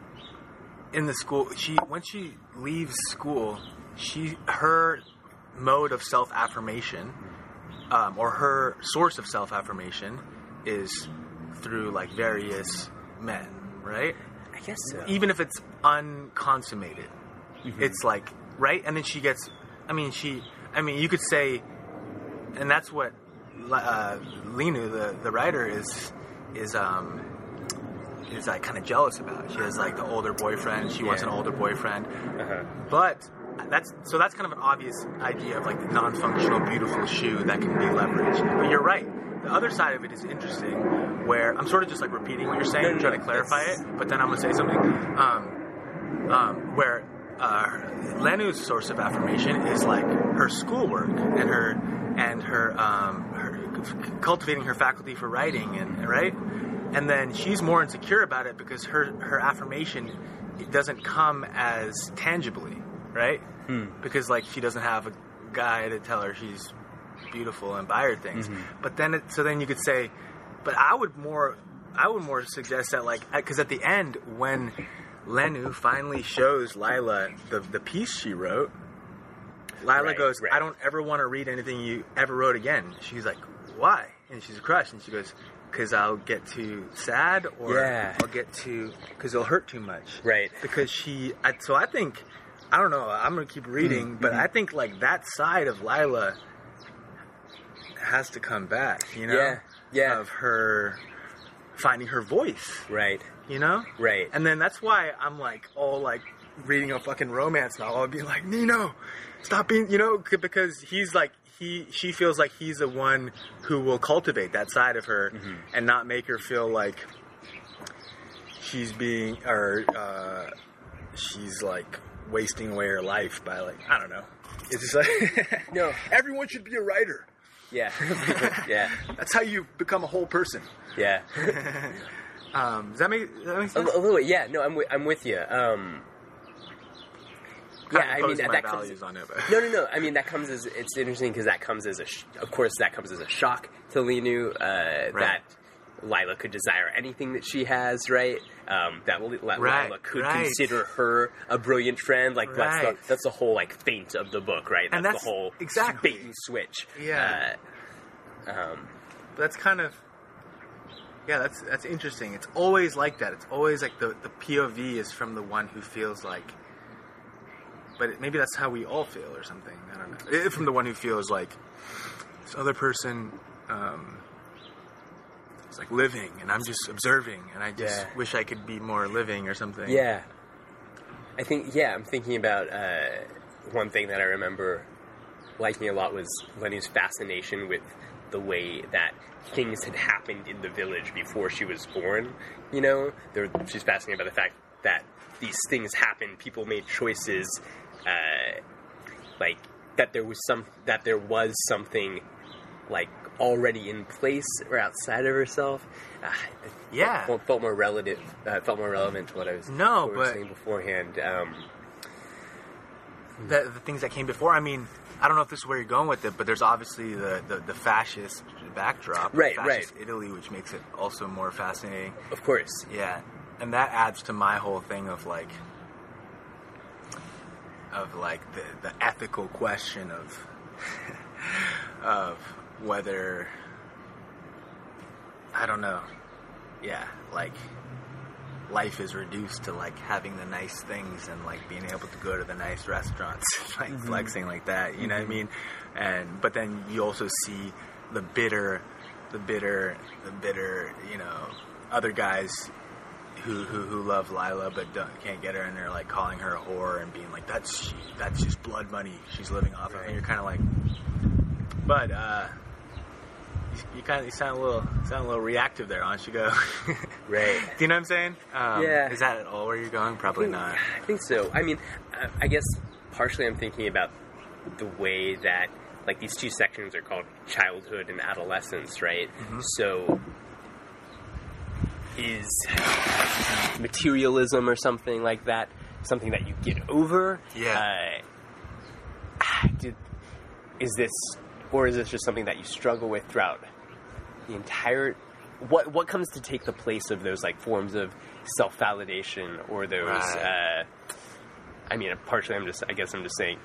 in the school. She when she leaves school, she her mode of self affirmation, um, or her source of self affirmation, is through like various men, right? I guess so. even if it's unconsummated Mm-hmm. it's like right? And then she gets i mean she i mean you could say and that's what uh, Lenu the, the writer is is um is like kind of jealous about. She has like the older boyfriend. She wants an older boyfriend. Uh-huh. but that's so that's kind of an obvious idea of like the non-functional beautiful shoe that can be leveraged. But you're right. The other side of it is interesting where i'm sort of just like repeating what you're saying No, no, trying to clarify it but then i'm gonna say something. Um, um, where uh, Lenu's source of affirmation is like her schoolwork and her and her, um, her cultivating her faculty for writing and right, and then she's more insecure about it because her her affirmation doesn't come as tangibly, right? Because like she doesn't have a guy to tell her she's beautiful and buy her things. But then it, so then you could say, but I would more I would more suggest that like because at the end when Lenu finally shows Lila the the piece she wrote, Lila Right, goes, right. "I don't ever want to read anything you ever wrote again." She's like, "Why?" And she's crushed, and she goes, because I'll get too sad or Yeah. I'll get too because it'll hurt too much. Right. Because she, I, so I think, I don't know. I'm gonna keep reading, Mm-hmm. but I think like that side of Lila has to come back. You know, Yeah, yeah. of her finding her voice. Right. You know, Right. and then that's why I'm like all like reading a fucking romance novel and be like, Nino, stop being, you know, because he's like, he, she feels like he's the one who will cultivate that side of her Mm-hmm. and not make her feel like she's being, or, uh, she's like wasting away her life by like, I don't know. It's just like, No. everyone should be a writer. Yeah. yeah. That's how you become a whole person. Yeah. Um, does that make, does that make A, sense? a little bit. Yeah. No, I'm with, I'm with you. Um, yeah, I mean that comes. on it, No, no, no. I mean that comes as it's interesting because that comes as a, sh- of course, that comes as a shock to Lenu uh, that Lila could desire anything that she has, right? Um, that Li- Li- Right, Lila could right. consider her a brilliant friend. Like that's the that's the whole like feint of the book, right? That's, And that's- the whole exactly. bait and switch. Yeah. Uh, um, that's kind of yeah that's that's interesting. It's always like that. It's always like the the pov is from the one who feels like but it, maybe that's how we all feel or something. I don't know. Eh, from the one who feels like this other person um is like living and i'm just observing and i just Yeah. wish i could be more living or something. Yeah. I think, yeah, I'm thinking about uh, one thing that I remember liking a lot was Lenu's fascination with the way that things had happened in the village before she was born. You know, there, she's fascinated by the fact that these things happened, people made choices, uh, like that there was some that there was something like already in place or outside of herself. Uh, Yeah. felt, felt more relative. Uh, felt more relevant to what I was No, what I was but- saying beforehand. Um, the, the things that came before. I mean, I don't know if this is where you're going with it, but there's obviously the, the, the fascist backdrop, Right, fascist Italy, which makes it also more fascinating. of course, Yeah, and that adds to my whole thing of like, of like the the ethical question of of whether I don't know. Yeah, like life is reduced to like having the nice things and like being able to go to the nice restaurants, like mm-hmm. flexing like that. You know what I mm-hmm. mean? And but then you also see the bitter, the bitter, the bitter. You know, other guys who who, who love Lila but don't, can't get her, and they're like calling her a whore and being like, "That's that's just blood money she's living off of." And you're kind of like, but uh, you, you kind of you sound a little sound a little reactive there, aren't you? Go, right. Do you know what I'm saying? Um, Yeah. Is that at all where you're going? Probably not. I think so. I mean, I, I guess partially I'm thinking about the way that like these two sections are called childhood and adolescence, right? Mm-hmm. So is materialism or something like that something that you get over? Yeah. Uh, did, is this, or is this just something that you struggle with throughout the entire? What what comes to take the place of those like forms of self validation or those? Right. Uh, I mean, partially, I'm just. I guess I'm just saying.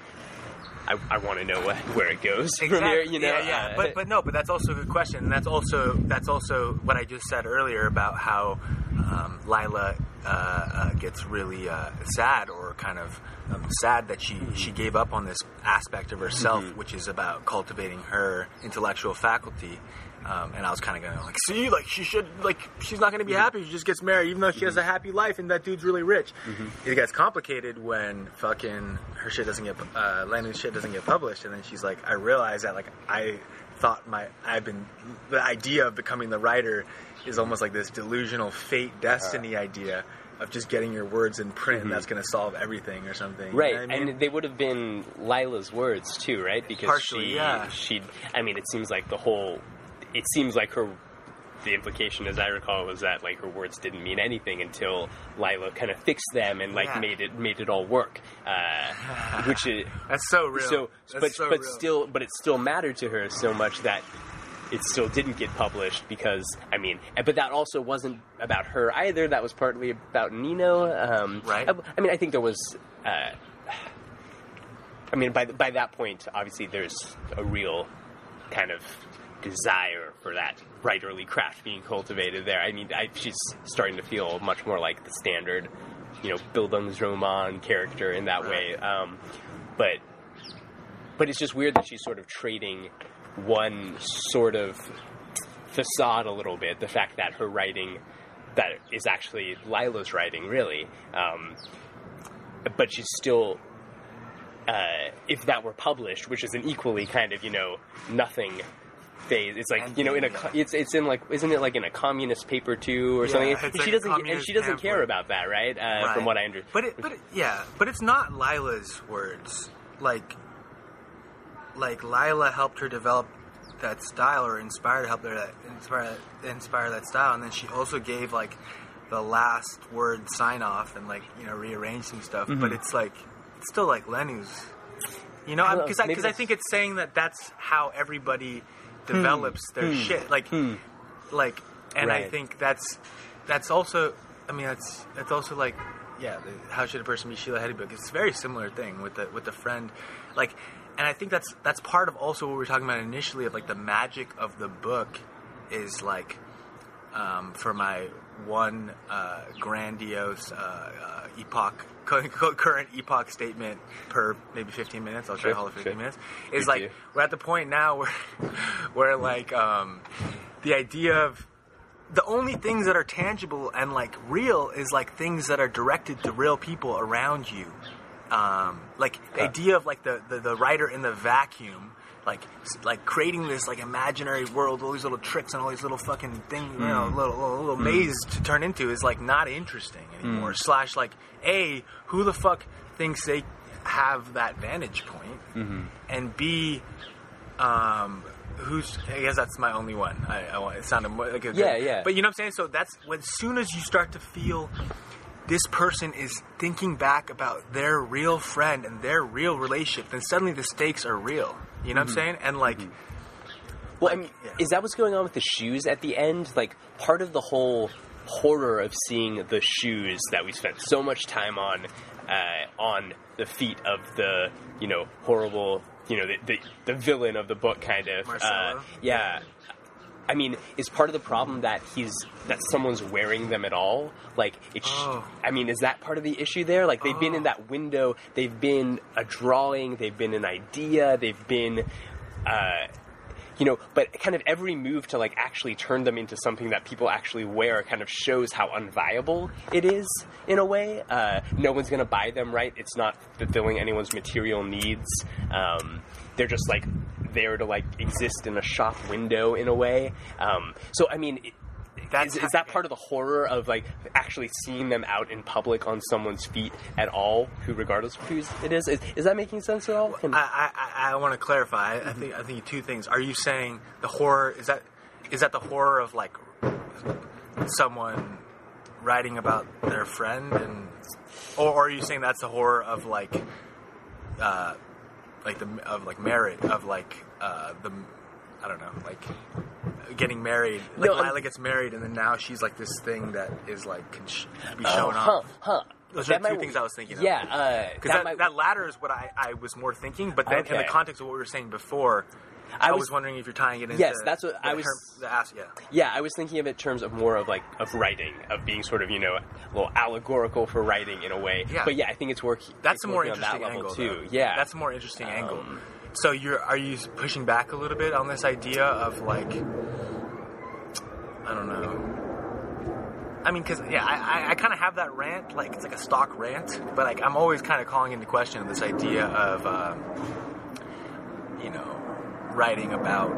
I, I want to know where it goes from here. You know, yeah, yeah. Uh, but but no, but that's also a good question. And that's also that's also what I just said earlier about how um, Lila uh, uh, gets really uh, sad or kind of um, sad that she she gave up on this aspect of herself, which is about cultivating her intellectual faculty. Um, and I was kind of going like, see, like she should, like she's not going to be happy. She just gets married, even though she has a happy life, and that dude's really rich. It gets complicated when fucking her shit doesn't get, uh, Landon's shit doesn't get published, and then she's like, I realize that like I thought my, I've been, the idea of becoming the writer is almost like this delusional fate, destiny idea of just getting your words in print, and that's going to solve everything or something. You know Right, I mean? and they would have been Lila's words too, right? Because Partially, she, yeah. she. I mean, it seems like the whole. It seems like her. The implication, as I recall, was that like her words didn't mean anything until Lila kind of fixed them and like Yeah. made it made it all work. Uh, which is that's so real. so, That's but so but real. still, but it still mattered to her so much that it still didn't get published because I mean, but that also wasn't about her either. That was partly about Nino, um, Right. I, I mean, I think there was. Uh, I mean, by by that point, obviously, there's a real kind of desire for that writerly craft being cultivated there. I mean, I, she's starting to feel much more like the standard, you know, Bildungsroman character in that way. Um, but but it's just weird that she's sort of trading one sort of facade a little bit. The fact that her writing that is actually Lila's writing, really. Um, but she's still, uh, if that were published, which is an equally kind of you know nothing phase. It's like you know in a co- it's it's in like isn't it like in a communist paper too or Yeah, something? And she doesn't and she doesn't care about that, right? Uh, Right. From what I understand. But it, but it, yeah, but it's not Lila's words. Like, like Lila helped her develop that style, or inspired helped her that inspire inspire that style, and then she also gave like the last word sign off and like you know rearranged some stuff. But it's like it's still like Lenu's. You know, Mm-hmm. I because I, because I think it's saying that that's how everybody develops hmm. their hmm. shit. Like, hmm. like, and I Right. think that's that's also. I mean, that's that's also like, yeah. The, how should a person be Sheila Heti book? It's a very similar thing with the with the friend, like, and I think that's that's part of also what we were talking about initially of like the magic of the book is like um, for my one uh, grandiose uh, uh, epoch current epoch statement per maybe 15 minutes. I'll try to hold it 15 sure. minutes. Is like we're at the point now where where like um, the idea of the only things that are tangible and like real is like things that are directed to real people around you. Um, like the idea of like the, the, the writer in the vacuum like like creating this like imaginary world all these little tricks and all these little fucking things you know Hmm. little, little, little maze to turn into is like not interesting anymore slash like a who the fuck thinks they have that vantage point Mm-hmm. and b um who's i guess that's my only one i, I want it sounded more like a Yeah, yeah. but you know what i'm saying so that's when as soon as you start to feel this person is thinking back about their real friend and their real relationship, then suddenly the stakes are real. You know what I'm saying? And like, Well, I mean, yeah. is that what's going on with the shoes at the end? Like, part of the whole horror of seeing the shoes that we spent so much time on, uh, on the feet of the, you know, horrible, you know, the, the, the villain of the book, kind of. Uh, yeah. I mean, is part of the problem that he's that someone's wearing them at all? Like, it's. Oh. I mean, is that part of the issue there? Like, they've been in Oh. that window. They've been a drawing. They've been an idea. They've been. Uh, you know, but kind of every move to like actually turn them into something that people actually wear kind of shows how unviable it is in a way. Uh, no one's going to buy them, right? It's not fulfilling anyone's material needs. Um, they're just like there to like exist in a shop window in a way. Um, so, I mean, it, is, is that part of the horror of like actually seeing them out in public on someone's feet at all, who regardless of whose it is? Is, is that making sense at all? Can- I, I, I- want to clarify. I think I think two things. Are you saying the horror is that is that the horror of like someone writing about their friend and or, or are you saying that's the horror of like uh like the of like merit of like uh the I don't know like getting married like No, Lila gets married and then now she's like this thing that is like can sh- be Oh, shown huh, off. huh. Those That are two might- things I was thinking of. Yeah, uh, Because that, might- that latter is what I, I was more thinking, but then in the context of what we were saying before, I, I was, was- wondering if you're tying it into Yes, that's what the I was- herm- the ass, yeah. Yeah, I was thinking of it in terms of more of like of writing, of being sort of you know a little allegorical for writing in a way. Yeah. But yeah, I think it's working. That's it's a more interesting on that level angle, too. though. Yeah, that's a more interesting angle. So you're are you pushing back a little bit on this idea of like I don't know. I mean, because yeah, I, I, I kind of have that rant, like it's like a stock rant, but like I'm always kind of calling into question this idea of, um, you know, writing about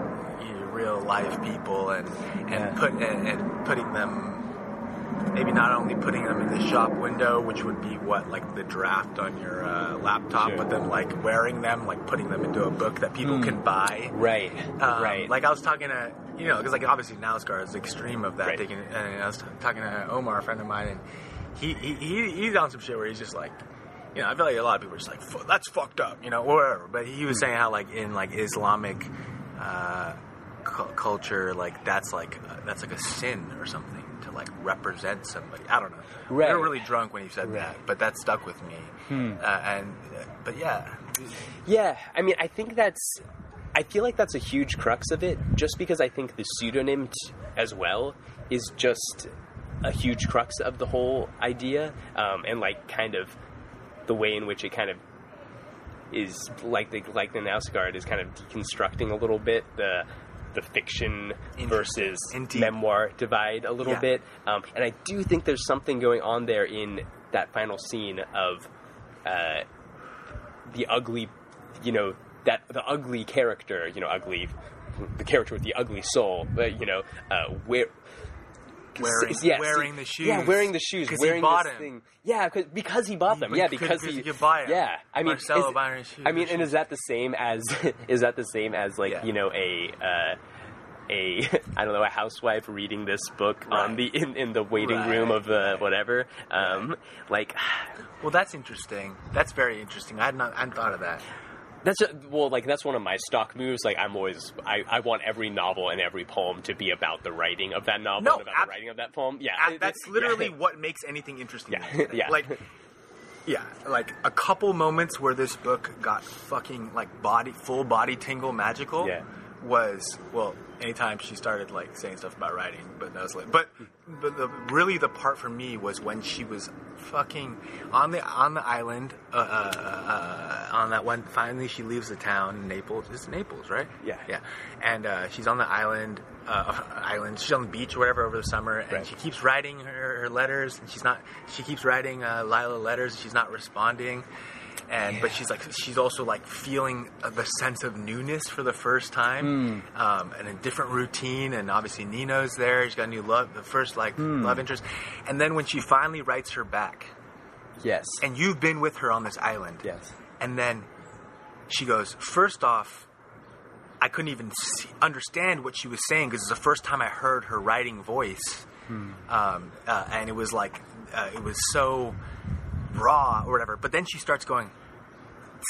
you know, real life people and and Yeah. put and, and putting them maybe not only putting them in the shop window, which would be what like the draft on your uh, laptop, Sure. but then like wearing them, like putting them into a book that people can buy. right, Um, right. Like I was talking to, you know, because like obviously Knausgaard is the extreme of that. Right. Taking, and I was t- talking to Omar, a friend of mine, and he, he, he he's on some shit where he's just like, you know, I feel like a lot of people are just like, "Fu- that's fucked up, you know, whatever. But he Hmm. was saying how like in like Islamic uh, cu- culture, like that's like uh, that's like a sin or something to like represent somebody. I don't know. Right. We were really drunk when he said Right. that, but that stuck with me. Hmm. Uh, and uh, but yeah, Yeah, I mean, I think that's. I feel like that's a huge crux of it, just because I think the pseudonym t- as well is just a huge crux of the whole idea, um, and like kind of the way in which it kind of is like the like the Knausgaard is kind of deconstructing a little bit the the fiction Interesting. versus Indeed. memoir divide a little Yeah. bit, um, and I do think there's something going on there in that final scene of uh, the ugly, you know, that the ugly character, you know, ugly, the character with the ugly soul, but you know, uh, where. Wearing- yeah, wearing see- the shoes. Yeah, wearing the shoes, wearing bought this him. thing. Yeah, cause, because he bought them. He- yeah, because- he you buy 'em. Yeah, I mean, Marcello is- buying his shoes- I mean, and is that the same as is that the same as like Yeah. you know a uh, a I don't know a housewife reading this book on the in, in the waiting Right. room of the whatever. Um, like Well, that's interesting. That's very interesting. I had not, I hadn't thought of that. That's a, well, like that's one of my stock moves. Like I'm always I, I want every novel and every poem to be about the writing of that novel No, and about ab- the writing of that poem. Yeah, I- that's literally yeah. what makes anything interesting. Yeah, yeah. Like, yeah, like a couple moments where this book got fucking like body, full body tingle magical. Yeah. Was well, anytime she started like saying stuff about writing, but that was like, but but the really the part for me was when she was fucking on the on the island uh, uh, uh, on that one. Finally, she leaves the town, Naples. It's Naples, right? Yeah. yeah. And uh, she's on the island, uh, island. She's on the beach or whatever over the summer, and Right. she keeps writing her, her letters. And she's not. She keeps writing uh, Lila letters. and She's not responding. And but she's like she's also like feeling the sense of newness for the first time, um, and a different routine. And obviously Nino's there. She's got a new love, the first like love interest. And then when she finally writes her back, yes, and you've been with her on this island, yes, and then she goes, first off, I couldn't even see, understand what she was saying because it's the first time I heard her writing voice. Um, uh, and it was like, uh, it was so raw or whatever. But then she starts going,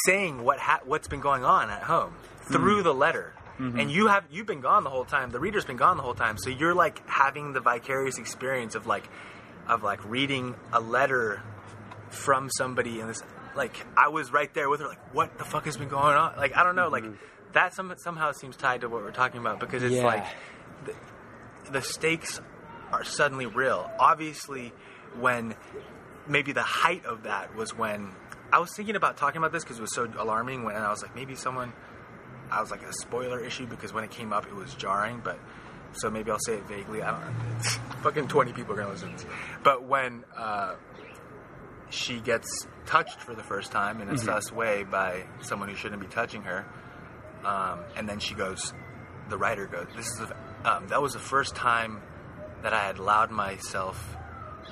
saying what ha- what's been going on at home through mm. the letter. Mm-hmm. And you have you've been gone the whole time. The reader's been gone the whole time. So you're like having the vicarious experience of like of like reading a letter from somebody and this like I was right there with her like what the fuck has been going on like I don't know like mm-hmm. that some, somehow seems tied to what we're talking about because it's Yeah. like the, the stakes are suddenly real obviously when maybe the height of that was when I was thinking about talking about this because it was so alarming when I was like maybe someone I was like a spoiler issue because when it came up it was jarring but so maybe I'll say it vaguely I don't know fucking 20 people are gonna listen to this but when uh, she gets touched for the first time in a sus way by someone who shouldn't be touching her. Um, and then she goes, the writer goes, this is, the, um, that was the first time that I had allowed myself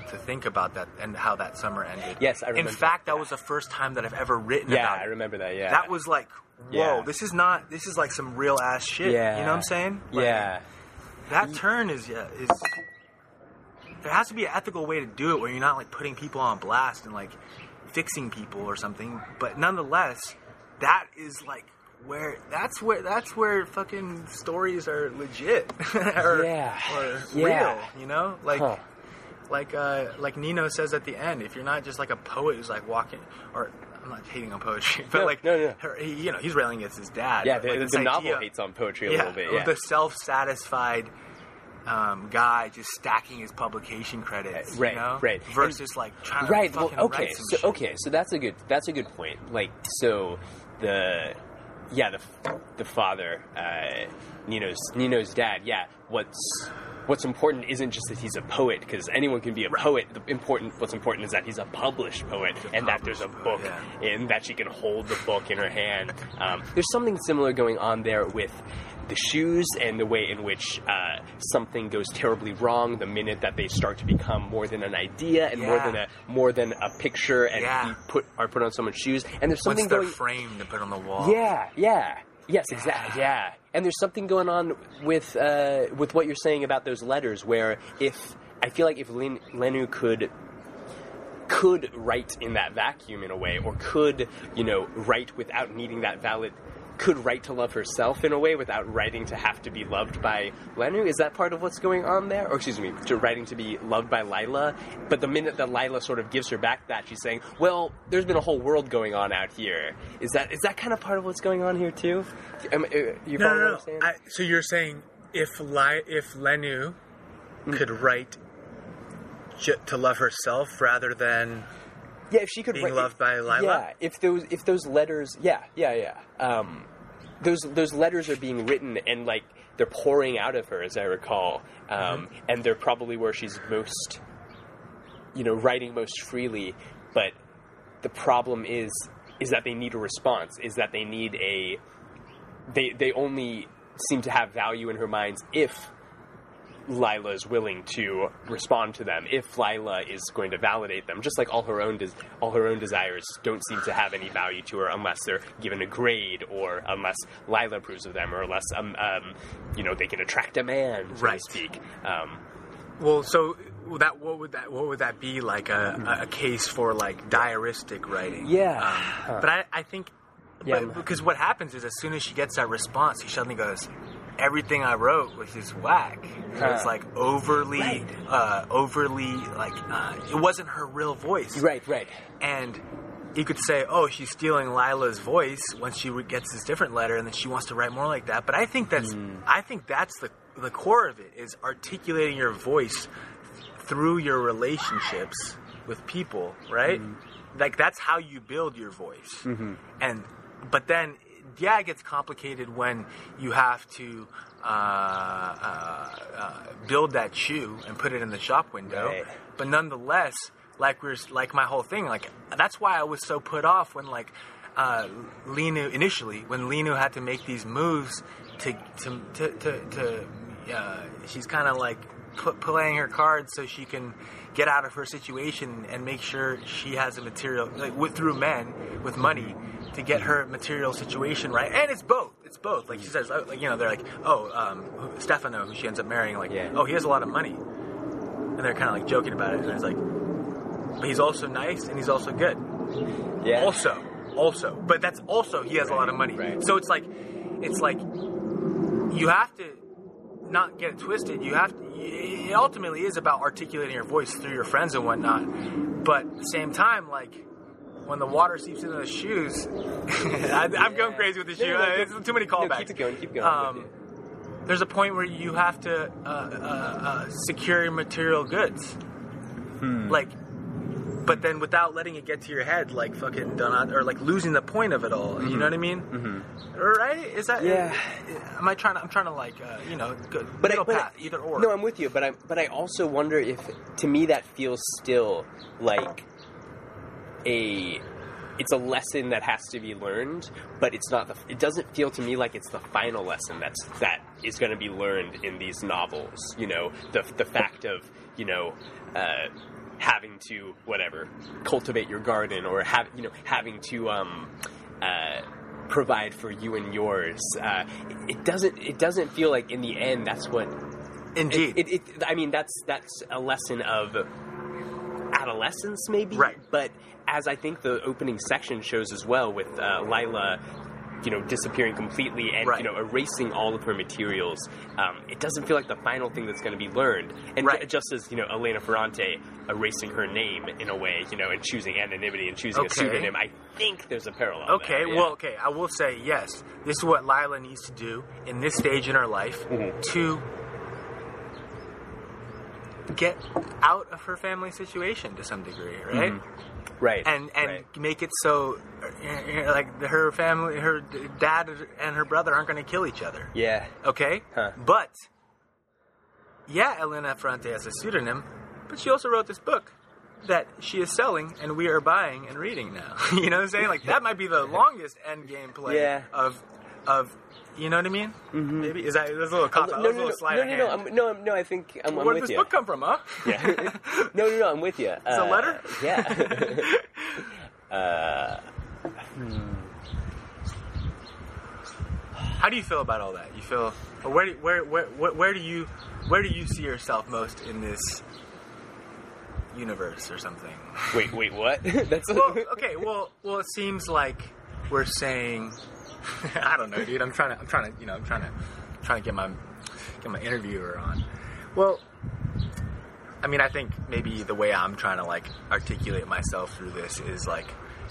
to think about that and how that summer ended. Yes, I remember. In fact, that that. was the first time that I've ever written yeah. about it. I remember that. Yeah, That was like, whoa, Yeah. this is not, this is like some real ass shit. yeah. You know what I'm saying? Like, yeah. that turn is yeah, is there has to be an ethical way to do it where you're not like putting people on blast and like fixing people or something but nonetheless that is like where that's where that's where fucking stories are legit or, Yeah. or Yeah. real you know like Huh. Like uh like Nino says at the end if you're not just like a poet who's like walking or I'm not hating on poetry, but No, like, no, no. Her, he, you know, he's railing against his dad. Yeah, the, like, the, novel idea- hates on poetry a yeah, little bit. Yeah, the self-satisfied um, guy just stacking his publication credits, Right, you know? right. Versus like trying right. to Well, fucking okay. write some So shit. okay. So that's a good. That's a good point. Like so, the yeah the the father uh, Nino's Nino's dad. Yeah. What's what's important isn't just that he's a poet because anyone can be a poet. The important what's important is that he's a published poet and that there's a book poet, and that she can hold the book in her hand. Um, there's something similar going on there with the shoes and the way in which uh, something goes terribly wrong the minute that they start to become more than an idea and more than a more than a picture and Yeah. put are put on someone's shoes. And there's Once something they're going. framed to put on the wall. Yeah, yeah, yes, exactly. Yeah, and there's something going on with uh, with what you're saying about those letters, where if I feel like if Len, Lenu could could write in that vacuum in a way, or could you know write without needing that valid could write to love herself in a way without writing to have to be loved by Lenu. Is that part of what's going on there? Or excuse me, to writing to be loved by Lila. But the minute that Lila sort of gives her back that, she's saying, "Well, there's been a whole world going on out here." Is that is that kind of part of what's going on here too? Am, uh, you No, no, no. I, so you're saying if Li- if Lenu could write j- to love herself rather than yeah, if she could being write- loved by Lila? Yeah, if those if those letters, yeah, yeah, yeah. Um, those those letters are being written and like they're pouring out of her, as I recall, um, Mm-hmm. and they're probably where she's most, you know, writing most freely. But the problem is is that they need a response. Is that they need a they they only seem to have value in her minds if Lila is willing to respond to them, if Lila is going to validate them, just like all her own des- all her own desires don't seem to have any value to her unless they're given a grade or unless Lila approves of them or unless um, um you know they can attract a man, so Right. to speak. Um, Well, so that what would that what would that be like a, a case for like diaristic writing? Yeah. Um, Huh. But I, I think Yeah. but- because what happens is as soon as she gets that response, she suddenly goes, "Everything I wrote was just whack." It was like overly, Right. uh, overly like uh, it wasn't her real voice. right, right. And you could say, "Oh, she's stealing Lila's voice once she gets this different letter, and then she wants to write more like that." But I think that's Hmm. I think that's the the core of it is articulating your voice through your relationships with people, right? Mm-hmm. Like that's how you build your voice. And but then yeah, it gets complicated when you have to uh, uh, uh, build that shoe and put it in the shop window. Right. But nonetheless, like we're like my whole thing, like that's why I was so put off when like uh, Lenu initially when Lenu had to make these moves to to to to, to uh, she's kind of like put, playing her cards so she can get out of her situation and make sure she has a material like with through men with money to get her material situation right. And it's both. It's both. Like she says oh, like you know they're like oh um, Stefano who she ends up marrying like Yeah. oh he has a lot of money. And they're kind of like joking about it. And it's like but he's also nice and he's also good. Yeah. also also. But that's also he has a lot of money. Right. so it's like it's like you have to not get it twisted you have to it ultimately is about articulating your voice through your friends and whatnot but at the same time like when the water seeps into the shoes I, i'm going crazy with the shoe No, no, no, it's too many callbacks keep it going. Keep going. Um, there's a point where you have to uh, uh, uh, secure your material goods. Hmm. Like, but then without letting it get to your head, like fucking done or like losing the point of it all. You know what I mean? Mm-hmm. Right? Is that? Yeah. am I trying? To, I'm trying to like, uh, you know, go, but I, but I- path, either or. No, I'm with you, but I but I also wonder if to me that feels still like a it's a lesson that has to be learned, but it's not the it doesn't feel to me like it's the final lesson that's that is going to be learned in these novels, you know, the the fact of, you know, uh having to whatever cultivate your garden or have you know having to um uh provide for you and yours uh it doesn't it doesn't feel like in the end that's what Indeed. it, it, it, I mean, that's that's a lesson of adolescence, maybe. Right. But as I think the opening section shows as well, with uh, Lila, you know, disappearing completely and Right. you know erasing all of her materials, um, it doesn't feel like the final thing that's going to be learned. And Right. ju- just as you know, Elena Ferrante erasing her name in a way, you know, and choosing anonymity and choosing Okay. a pseudonym, I think there's a parallel. Okay, there, yeah. well, okay, I will say yes. This is what Lila needs to do in this stage in her life Mhm. to get out of her family situation to some degree, right? Right, And and right. make it so uh, like her family, her dad and her brother aren't going to kill each other. yeah, Okay, Huh. but yeah, Elena Ferrante has a pseudonym, but she also wrote this book that she is selling and we are buying and reading now. you know what I'm saying? Like that might be the longest end game play Yeah. of of you know what I mean? Mm-hmm. Maybe is that that's a little cop no, no, no, no, no, no. I'm, no, no, I think I'm, I'm Where did this you. book come from, huh? Yeah. no, no, no. I'm with you. It's a letter? Yeah. uh, How do you feel about all that? You feel where do, where, where where where do you where do you see yourself most in this universe or something? wait, wait, what? That's well, okay, well, well, it seems like we're saying I don't know, dude. I'm trying to, I'm trying to, you know, I'm trying to, trying to get my, get my interviewer on. Well, I mean, I think maybe the way I'm trying to like articulate myself through this is like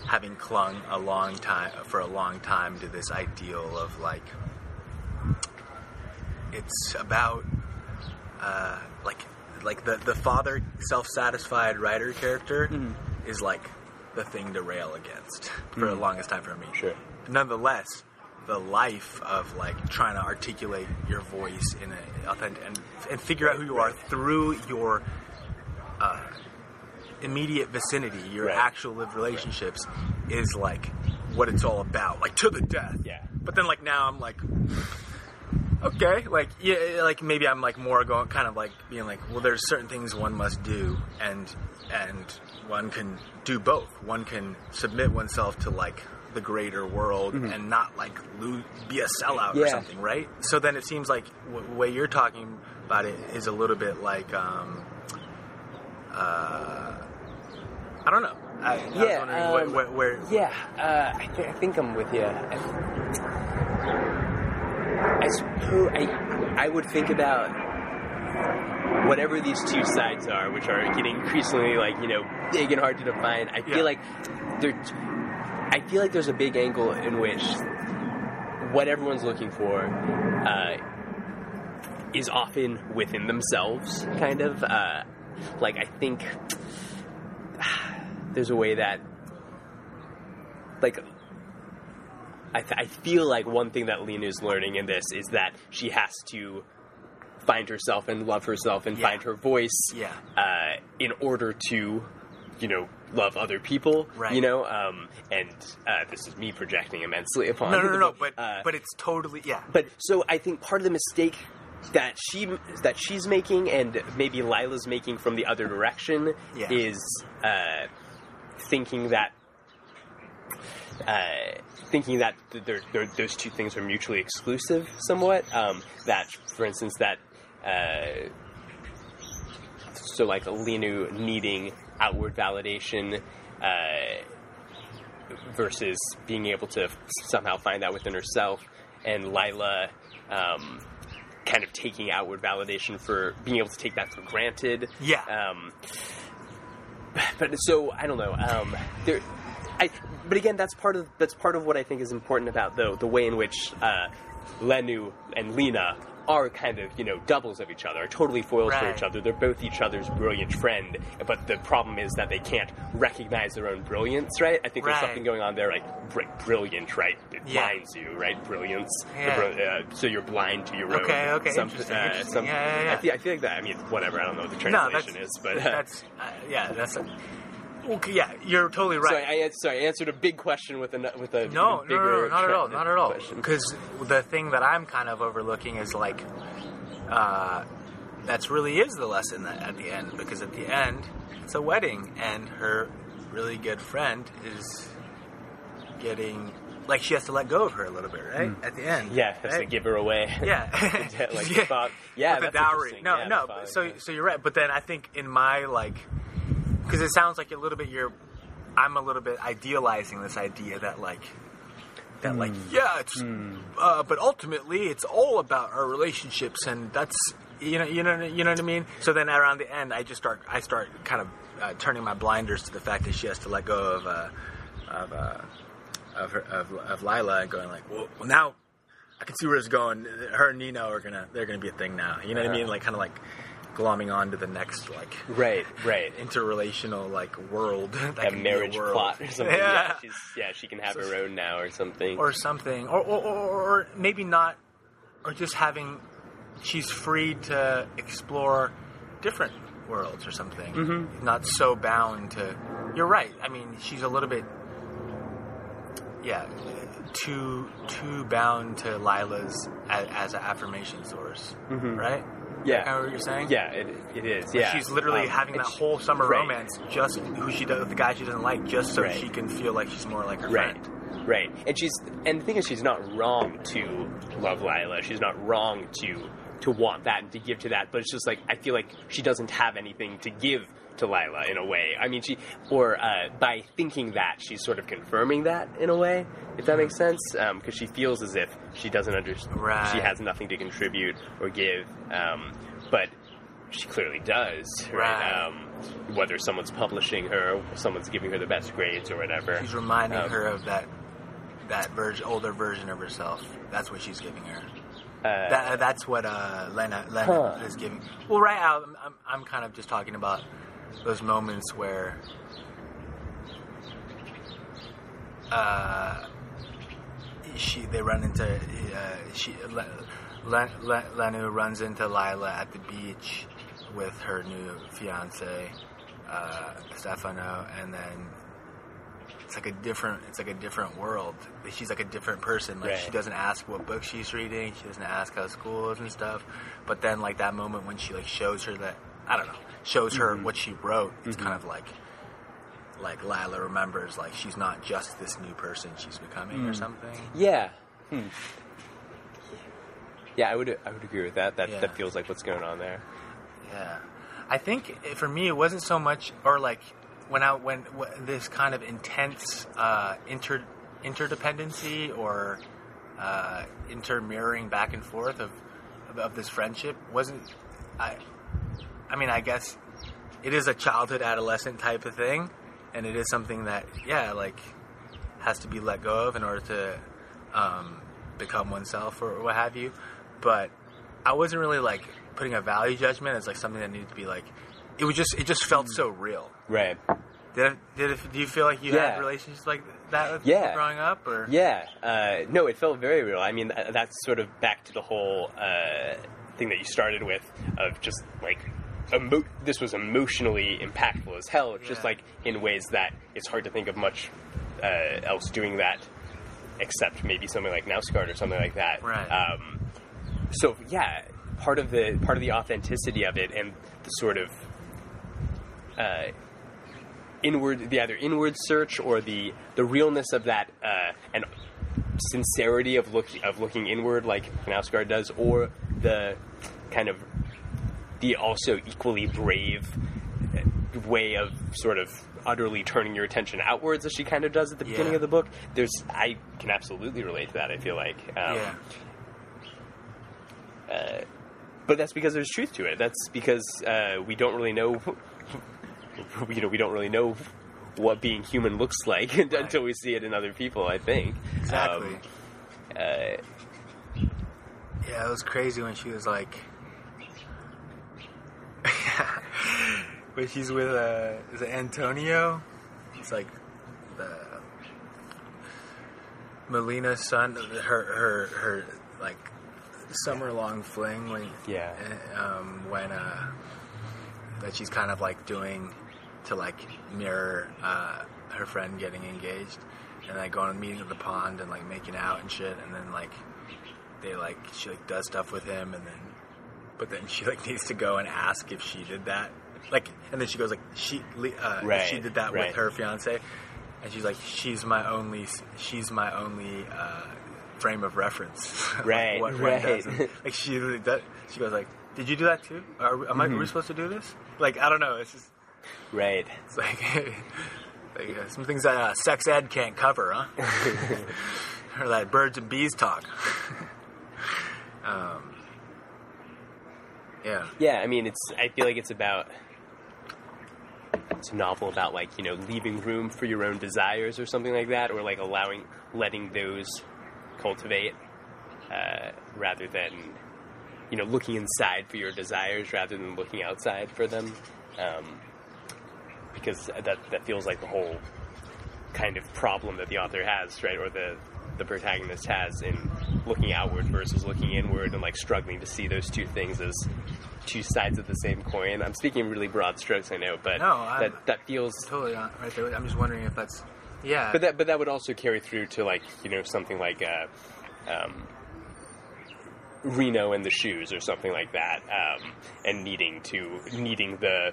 having clung a long time for a long time to this ideal of like it's about uh, like like the the father self-satisfied writer character is like the thing to rail against for the longest time for me. Sure. Nonetheless, the life of like trying to articulate your voice in a authentic and, and figure out who you are through your uh, immediate vicinity, your Right. actual lived relationships, is like what it's all about, like to the death. Yeah. But then, like now, I'm like, okay, like yeah, like maybe I'm like more going, kind of like being like, well, there's certain things one must do, and and one can do both. One can submit oneself to like the greater world and not like lose, be a sellout or something, right? So then it seems like w- the way you're talking about it is a little bit like, um, uh, I don't know. I, I was Yeah, wondering um, what- where, Yeah, uh, I, th- I think I'm with you. I, I suppose I, I would think about whatever these two sides are, which are getting increasingly like you know big and hard to define. I feel Yeah. like there, I feel like there's a big angle in which what everyone's looking for uh, is often within themselves, kind of. Uh, like I think there's a way that like I, th- I feel like one thing that Lena is learning in this is that she has to find herself and love herself and Yeah. find her voice Yeah. uh, in order to you know love other people Right. you know um, and uh, this is me projecting immensely upon no, no, no, no, but Uh, but it's totally yeah. but so I think part of the mistake that she that she's making and maybe Lila's making from the other direction Yeah. is uh, thinking that uh, thinking that they're, they're, those two things are mutually exclusive somewhat. Um, that, for instance, that uh, so like Lenu needing outward validation. Uh, versus being able to somehow find that within herself, and Lila um, kind of taking outward validation for being able to take that for granted. Yeah. Um, but so I don't know. Um, there, I. But again, that's part of that's part of what I think is important about the the way in which uh, Lenu and Lena are kind of you know doubles of each other, are totally foils for each other. They're both each other's brilliant friend, but the problem is that they can't recognize their own brilliance, right? I think there's something going on there, like br- brilliant, right? It Yeah. blinds you, right? Brilliance. Yeah. bri- uh, so you're blind to your own. Okay, okay, some- interesting, uh, interesting. some- Yeah, yeah, yeah. I, feel, I feel like that. I mean, whatever. I don't know what the No, translation that's is, but uh, that's uh, yeah, that's a, okay, yeah. You're totally right. So I, sorry, I answered a big question with a with a no, even no, no, no, not at all, not at all. Because the thing that I'm kind of overlooking is like, uh, that's really is the lesson that at the end. Because at the end, it's a wedding, and her really good friend is getting like she has to let go of her a little bit, right? At the end. Yeah, has to give her away. Yeah, like the thought. Yeah, the dowry. No, Yeah, no. the so, yeah. so you're right. But then I think in my like, because it sounds like a little bit you're, I'm a little bit idealizing this idea that like, that like, Hmm. yeah, it's, uh, but ultimately it's all about our relationships, and that's you know, you know, you know what I mean. So then around the end, I just start, I start kind of uh, turning my blinders to the fact that she has to let go of, uh, of. Uh, of, her, of of Lila and going like, well, well now I can see where it's going. Her and Nino are gonna they're gonna be a thing now. You know what I mean? Like kind of like glomming on to the next like Right, right. interrelational like world that A marriage world. plot or something. Yeah, Yeah. she's, yeah, she can have her own now or something. or something, or or, or or maybe not, or just having she's free to explore different worlds or something. Mm-hmm. Not so bound to. You're right. I mean, she's a little bit. Yeah, too too bound to Lila's as, as an affirmation source, right? Yeah. kind of what you're saying. yeah, it, it is. Yeah, she's literally Um, having that she- whole summer right. romance just who she does, with the guy she doesn't like, just so Right. she can feel like she's more like her Right, friend. right. And she's and the thing is, she's not wrong to love Lila. She's not wrong to to want that and to give to that. But it's just like I feel like she doesn't have anything to give to Lila in a way. I mean, she or uh, by thinking that she's sort of confirming that in a way, if that makes sense, because she feels as if she doesn't understand, Right. she has nothing to contribute or give, um, but she clearly does. Right. Um, whether someone's publishing her, someone's giving her the best grades or whatever. She's reminding Um, her of that that version, older version of herself. That's what she's giving her. Uh, That, that's what uh, Lena, Lena Huh. is giving. Well, right now, I'm, I'm, I'm kind of just talking about those moments where uh, she they run into uh, she Le, Le, Le, Lenu runs into Lila at the beach with her new fiance uh, Stefano, and then it's like a different it's like a different world. She's like a different person. Like she doesn't ask what book she's reading. She doesn't ask how school is and stuff. But then like that moment when she like shows her that I don't know shows her what she wrote. It's kind of like like Lila remembers like she's not just this new person she's becoming or something. Yeah. Hmm. Yeah, I would I would agree with that. That Yeah. that feels like what's going on there. Yeah, I think for me it wasn't so much, or like when I when, when this kind of intense uh, inter interdependency or uh, intermirroring back and forth of, of of this friendship wasn't. I, I mean, I guess it is a childhood adolescent type of thing, and it is something that yeah, like has to be let go of in order to um, become oneself or what have you. But I wasn't really like putting a value judgment as like something that needed to be like. It was just it just felt so real. Right. Did it, did it, do you feel like you Yeah. had relationships like that with Yeah. growing up or Yeah. Uh, no, it felt very real. I mean, th- that's sort of back to the whole uh, thing that you started with of just like. Emo- this was emotionally impactful as hell. It's just Yeah. like in ways that it's hard to think of much uh, else doing that, except maybe something like Knausgaard or something like that. Right. Um, so yeah, part of the part of the authenticity of it and the sort of uh, inward, the either inward search or the the realness of that uh, and sincerity of look of looking inward, like Knausgaard does, or the kind of the also equally brave uh, way of sort of utterly turning your attention outwards as she kind of does at the beginning Yeah. of the book. There's I can absolutely relate to that. I feel like um, yeah but that's because there's truth to it. That's because uh, we don't really know, you know, we don't really know what being human looks like until we see it in other people. I think exactly Um, uh, yeah it was crazy when she was like when she's with uh is it Antonio? It's like the Melina's son her her her like summer long fling when Yeah. um, when uh, that she's kind of like doing to like mirror uh, her friend getting engaged, and like going and meeting at the pond and like making out and shit, and then like they like she like does stuff with him, and then but then she like needs to go and ask if she did that, like, and then she goes like she uh, Right, she did that right. with her fiance, and she's like she's my only she's my only. Uh, frame of reference like, Right, what right. Like she really does, she goes like did you do that too are, am I, Mm-hmm. we supposed to do this like i don't know it's just right. it's like, like uh, some things that uh, sex ed can't cover huh or that birds and bees talk um, yeah Yeah, I mean, it's. I feel like it's about. It's a novel about like you know leaving room for your own desires or something like that, or like allowing, letting those cultivate, uh, rather than, you know, looking inside for your desires rather than looking outside for them, um, because that that feels like the whole kind of problem that the author has, right, or the the protagonist has in looking outward versus looking inward, and like struggling to see those two things as two sides of the same coin. I'm speaking really broad strokes, I know, but No, I'm- that that feels. totally on, right there i'm just wondering if that's yeah But that but that would also carry through to like you know something like. Uh, um, Rino and the shoes, or something like that, um, and needing to needing the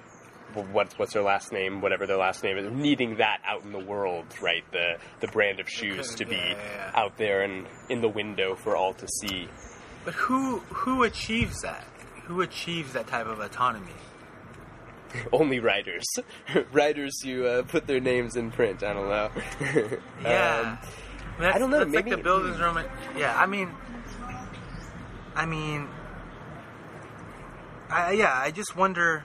what what's their last name, whatever their last name is, needing that out in the world, right? The the brand of shoes to be Yeah, yeah, out there and in the window for all to see. but who who achieves that who achieves that type of autonomy only writers, writers who uh, put their names in print. I don't know. Yeah. Um, I don't know, maybe- like the buildings Roman. Yeah, I mean, I mean, I, yeah. I just wonder.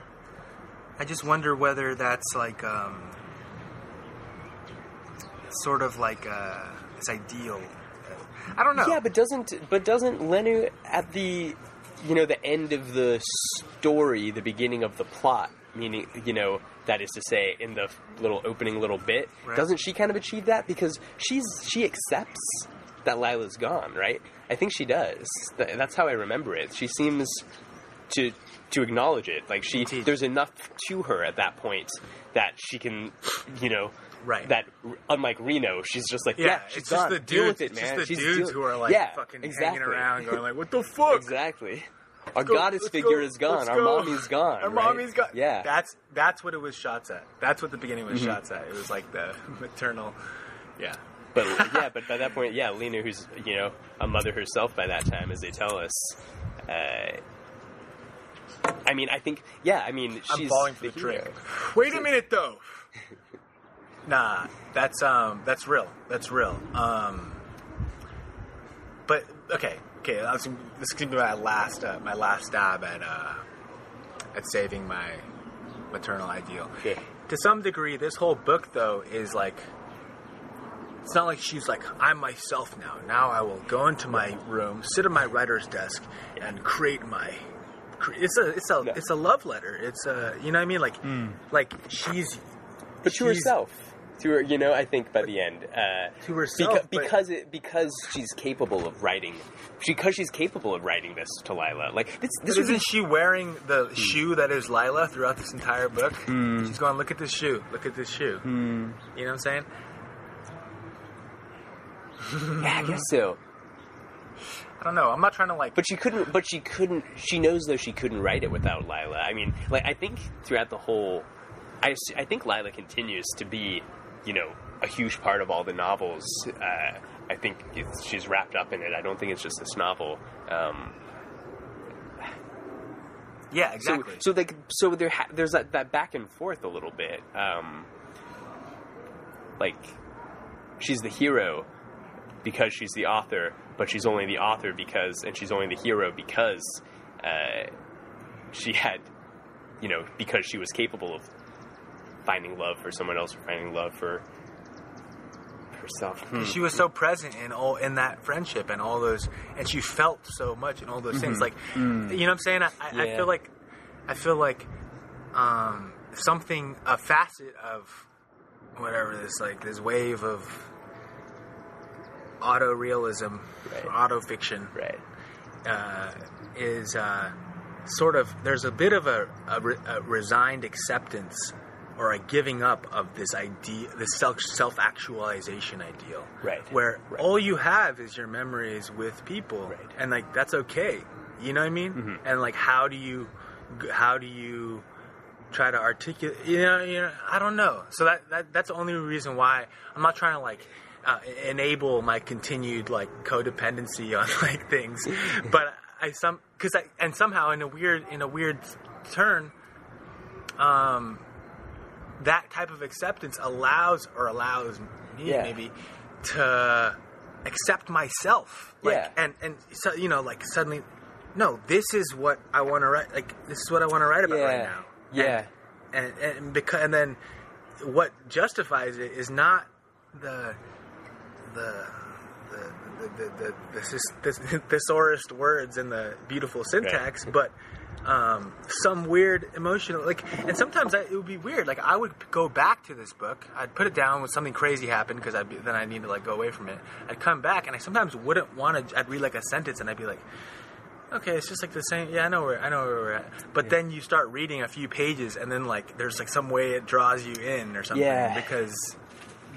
I just wonder whether that's like um, sort of like uh, this ideal. I don't know. Yeah, but doesn't but doesn't Lenu at the you know the end of the story, the beginning of the plot, meaning you know that is to say in the little opening little bit, Right. doesn't she kind of achieve that because she's she accepts that Lila's gone, right? I think she does. That's how I remember it. She seems to to acknowledge it. Like she Indeed. there's enough to her at that point that she can, you know, Right. That unlike Rino, she's just like, yeah, yeah, she's it's just the Deal dudes. with it, man. just the She's dudes deal- who are like yeah, fucking exactly. hanging around, going like, "What the fuck?" Exactly. Our go- goddess figure go, is gone. Our go. mommy's gone. Our right? mommy's gone. Yeah. that's that's what it was shots at. That's what the beginning was shots at. It was like the maternal. Yeah, but yeah, but by that point, yeah, Lena, who's you know a mother herself by that time, as they tell us. Uh, I mean, I think, yeah, I mean, she's I'm falling for the hero. trick. Wait a minute, though. nah, that's um, that's real. That's real. Um, but okay, okay. I was, this is gonna be my last, uh, my last stab at uh, at saving my maternal ideal. Okay. To some degree, this whole book, though, is like. It's not like she's like, I'm myself now. Now I will go into my room, sit at my writer's desk, and create my. It's a it's a Yeah. it's a love letter. It's a you know what I mean like hmm. like she's but to herself. To her, you know, I think by the end, uh, To herself, beca- because it, because she's capable of writing, because she's capable of writing this to Lila. Like this, this isn't she wearing the hmm. shoe that is Lila throughout this entire book? Hmm. She's going, look at this shoe, look at this shoe. You know what I'm saying? yeah, I guess so. I don't know. I'm not trying to like. But she couldn't. But she couldn't. She knows though she couldn't write it without Lila. I mean, like I think throughout the whole, I I think Lila continues to be, you know, a huge part of all the novels. Uh, I think it's, she's wrapped up in it. I don't think it's just this novel. Um, yeah, so exactly. so like so there ha- there's that, that back and forth a little bit. Um, like she's the hero because she's the author, but she's only the author because, and she's only the hero because uh, she had, you know, because she was capable of finding love for someone else or finding love for herself. Hmm. she was so present in all in that friendship and all those, and she felt so much in all those things. Like, you know what I'm saying? I, I, I Mm-hmm. Mm. Yeah. feel like, I feel like, um, something a facet of whatever this like this wave of auto realism, Right. auto fiction Right. uh, is uh, sort of there's a bit of a, a, re- a resigned acceptance or a giving up of this idea, this self self actualization ideal, Right. Where Right. all you have is your memories with people, Right. Mm-hmm. and like that's okay. You know what I mean? And like, how do you, how do you try to articulate? You know, you know, I don't know. So that, that that's the only reason why I'm not trying to like. Uh, enable my continued like codependency on like things, but I some because I and somehow in a weird in a weird turn, um, that type of acceptance allows or allows me Yeah. maybe to accept myself like Yeah. and and so you know like suddenly no this is what i want to write like this is what i want to write about right now Yeah. and and because and then what justifies it is not the the the the, the, the, the, thesaurus words and the beautiful syntax, but um, some weird emotional like. And sometimes I, it would be weird. Like I would go back to this book, I'd put it down when something crazy happened because I'd be, then I need to like go away from it. I'd come back and I sometimes wouldn't want to. I'd read like a sentence and I'd be like, okay, it's just like the same. Yeah, I know where I know where we're at. But then you start reading a few pages, and then like there's like some way it draws you in or something Yeah. because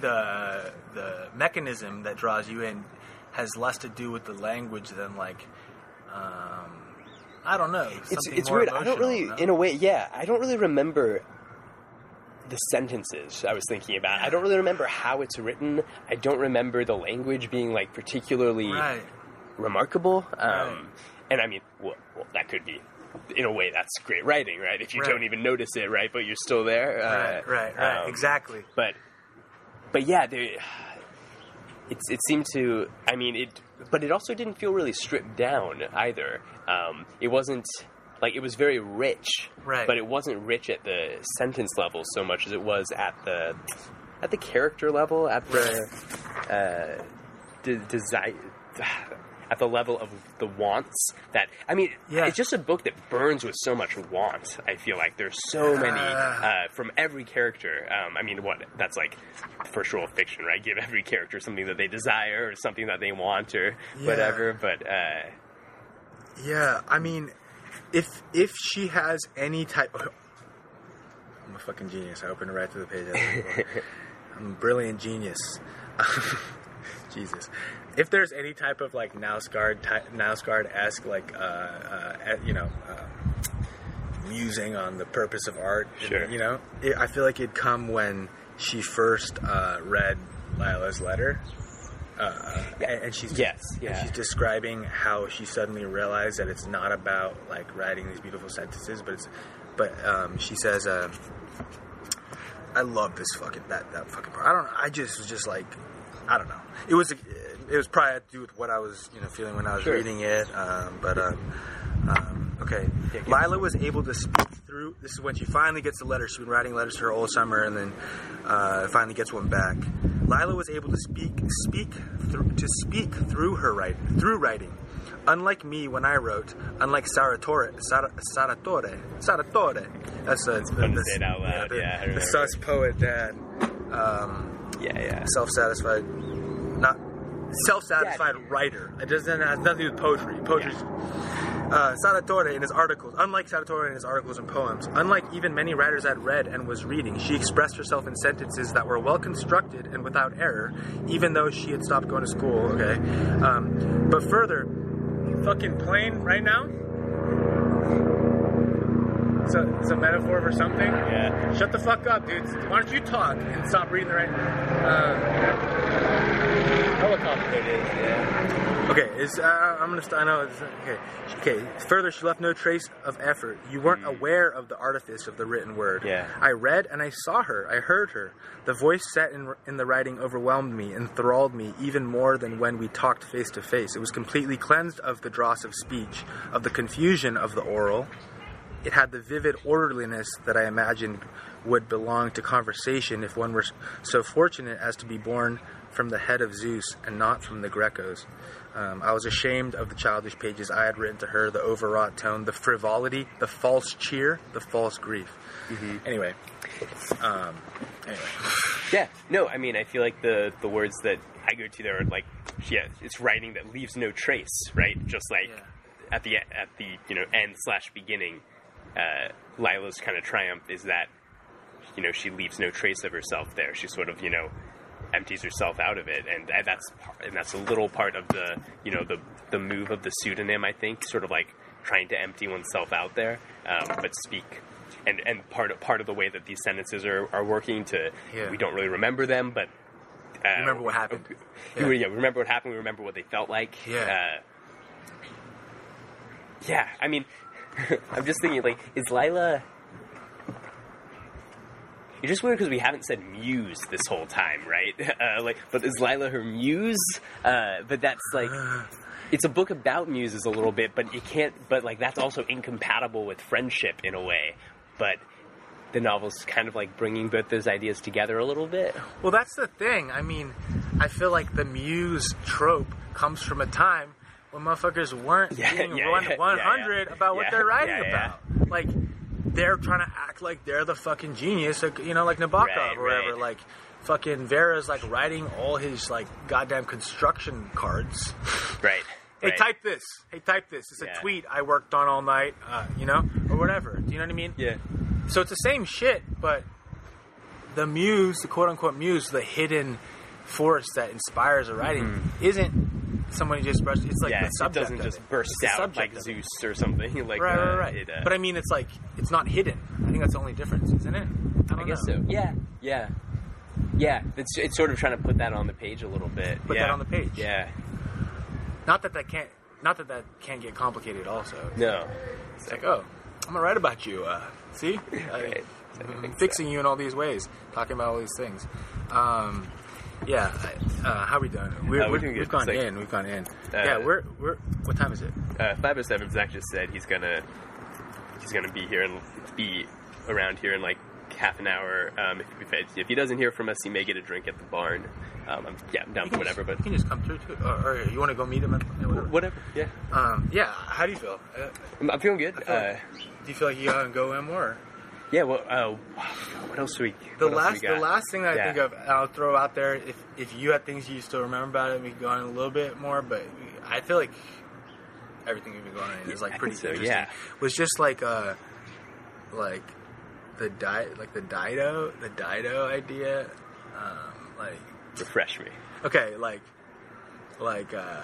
the the mechanism that draws you in has less to do with the language than like um, I don't know. it's it's weird. I don't really, no? in a way, yeah. I don't really remember the sentences I was thinking about. I don't really remember how it's written. I don't remember the language being like particularly right. remarkable. Um, Right. And I mean, well, well, that could be in a way, that's great writing, right? If you Right. don't even notice it, right, but you're still there. Uh, right, right, right. um, exactly. but but yeah, there, it's it seemed to. I mean, it, but it also didn't feel really stripped down either. Um, it wasn't like it was very rich, Right. But it wasn't rich at the sentence level so much as it was at the at the character level, at the uh, de- desire. At the level of the wants that I mean, Yeah. it's just a book that burns with so much want. I feel like there's so many Ah. uh, from every character. Um, I mean, what that's like first rule of fiction, right? Give every character something that they desire or something that they want or Yeah. whatever. But uh, Yeah, I mean, if if she has any type, of, I'm a fucking genius. I opened it right to the page. I'm a brilliant genius. Jesus, if there's any type of like Knausgaard, ty- Knausgaard esque like uh, uh, you know. Uh, musing on the purpose of art Sure. you know it, i feel like it'd come when she first uh, read lila's letter uh, and, and she's Yes, yeah. she's describing how she suddenly realized that it's not about like writing these beautiful sentences, but it's but um, she says, uh, "I love this fucking that that fucking part." I don't know. I just was just like, I don't know. It was it was probably had to do with what I was you know feeling when I was Sure. reading it, um, but. Um, um, okay, Yeah, Lila was able to speak through. This is when she finally gets the letter. She's been writing letters to her all summer, and then uh, finally gets one back. Lila was able to speak, speak through, to speak through her write, through writing. Unlike me when I wrote, unlike Sarratore, Sar, Sarratore, Sarratore. That's a, fun to say it out loud, the, yeah, the sus poet dad, um, yeah, yeah, self-satisfied, not self-satisfied writer. It doesn't it has nothing to do with poetry. Poetry's uh, Sarratore in his articles, unlike Sarratore in his articles and poems, unlike even many writers I'd read and was reading, she expressed herself in sentences that were well constructed and without error, even though she had stopped going to school. Okay, um, but further, fucking plain right now. It's a, it's a metaphor for something. yeah. Shut the fuck up, dude. Why don't you talk and stop reading the right? Uh, helicopter. It is. Yeah. Okay, is uh, I'm gonna. St- I know. It's, okay, okay. Further, she left no trace of effort. You weren't aware of the artifice of the written word. Yeah. I read and I saw her. I heard her. The voice set in in the writing overwhelmed me, enthralled me even more than when we talked face to face. It was completely cleansed of the dross of speech, of the confusion of the oral. It had the vivid orderliness that I imagined would belong to conversation if one were so fortunate as to be born from the head of Zeus and not from the Grecos. Um, I was ashamed of the childish pages I had written to her, the overwrought tone, the frivolity, the false cheer, the false grief. Anyway, um, anyway, Yeah, no, I mean, I feel like the the words that I go to there are like, yeah, it's writing that leaves no trace, right? Just like Yeah. at the at the you know end slash beginning, uh, Lila's kind of triumph is that you know she leaves no trace of herself there. She sort of you know empties herself out of it, and that's and that's a little part of the you know the the move of the pseudonym. I think sort of like trying to empty oneself out there, um, but speak. And, and part of part of the way that these sentences are, are working to Yeah. we don't really remember them, but uh, Remember what happened. Yeah. We, yeah, we remember what happened. We remember what they felt like. Yeah. Uh, yeah. I mean, I'm just thinking, like, is Lila? You're just weird because we haven't said muse this whole time, right? Uh, like, but is Lila her muse? Uh, but that's like, it's a book about muses a little bit, but you can't. But like, that's also incompatible with friendship in a way. But the novel's kind of like bringing both those ideas together a little bit. well, that's the thing. I mean, I feel like the muse trope comes from a time when motherfuckers weren't Yeah, being yeah, one, yeah, 100 yeah. about what they're writing about. Like, they're trying to act like they're the fucking genius, like, you know, like Nabokov Right, or whatever. right. Like, fucking Vera's like writing all his like goddamn construction cards. Right. Hey, right. type this. Hey, type this. It's Yeah. a tweet I worked on all night, uh, you know, or whatever. Do you know what I mean? Yeah. So it's the same shit, but the muse, the quote unquote muse, the hidden force that inspires a writing, isn't someone you just brushed. It's like Mm-hmm. yeah, the it subject doesn't of just it. burst It's out subject like of it. Zeus or something. Like Right, uh, right, right. It, uh, but I mean, it's like it's not hidden. I think that's the only difference, isn't it? I, I don't guess know. so. Yeah, yeah, yeah. It's it's sort of trying to put that on the page a little bit. Put yeah. that on the page. Yeah, Not that that can't not that that can't get complicated. Also, No. it's like, oh, I'm gonna write about you. Uh, see, I, Right. I'm fixing you in all these ways, talking about all these things. Um, yeah, uh, how we doing? We're, Uh, we're, doing we've gone like- in. We've gone in. Uh, yeah, we're we're. What time is it? Uh, 507 Zach just said he's gonna he's gonna be here and be around here in like half an hour. Um, if, if, if he doesn't hear from us, he may get a drink at the barn. Um, I'm, yeah, I'm down for whatever, but you can just come through too, or, or you want to go meet him? At, whatever. whatever. Yeah, Um, yeah. How do you feel? Uh, I'm, I'm feeling good. Feel Uh, do you feel like you gotta go in more? Yeah. Well, uh, what else do we? The last, we the last thing I Yeah. think of, I'll throw out there. If if you had things you still remember about it, we could go on a little bit more. But I feel like everything we've been going on is like pretty so, interesting. yeah. Was just like uh, like the di like the Dido, the Dido idea. Um, like refresh me. okay, like like uh,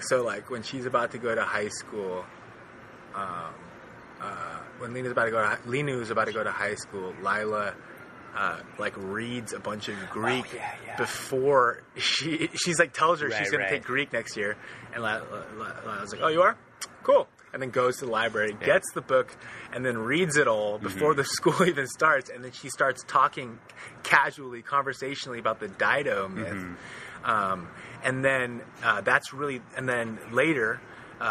so like when she's about to go to high school. Um, uh, when Lena's about to go, to, Linu is about to go to high school. Lila, uh, like reads a bunch of Greek Oh, yeah, yeah. before she she's like tells her Right, she's gonna take Greek next year, and Lila, Lila, Lila's like, "Oh, you are cool," and then goes to the library, gets the book, and then reads it all before Mm-hmm. the school even starts, and then she starts talking casually, conversationally about the Dido myth, Mm-hmm. um, and then uh, that's really, and then later uh,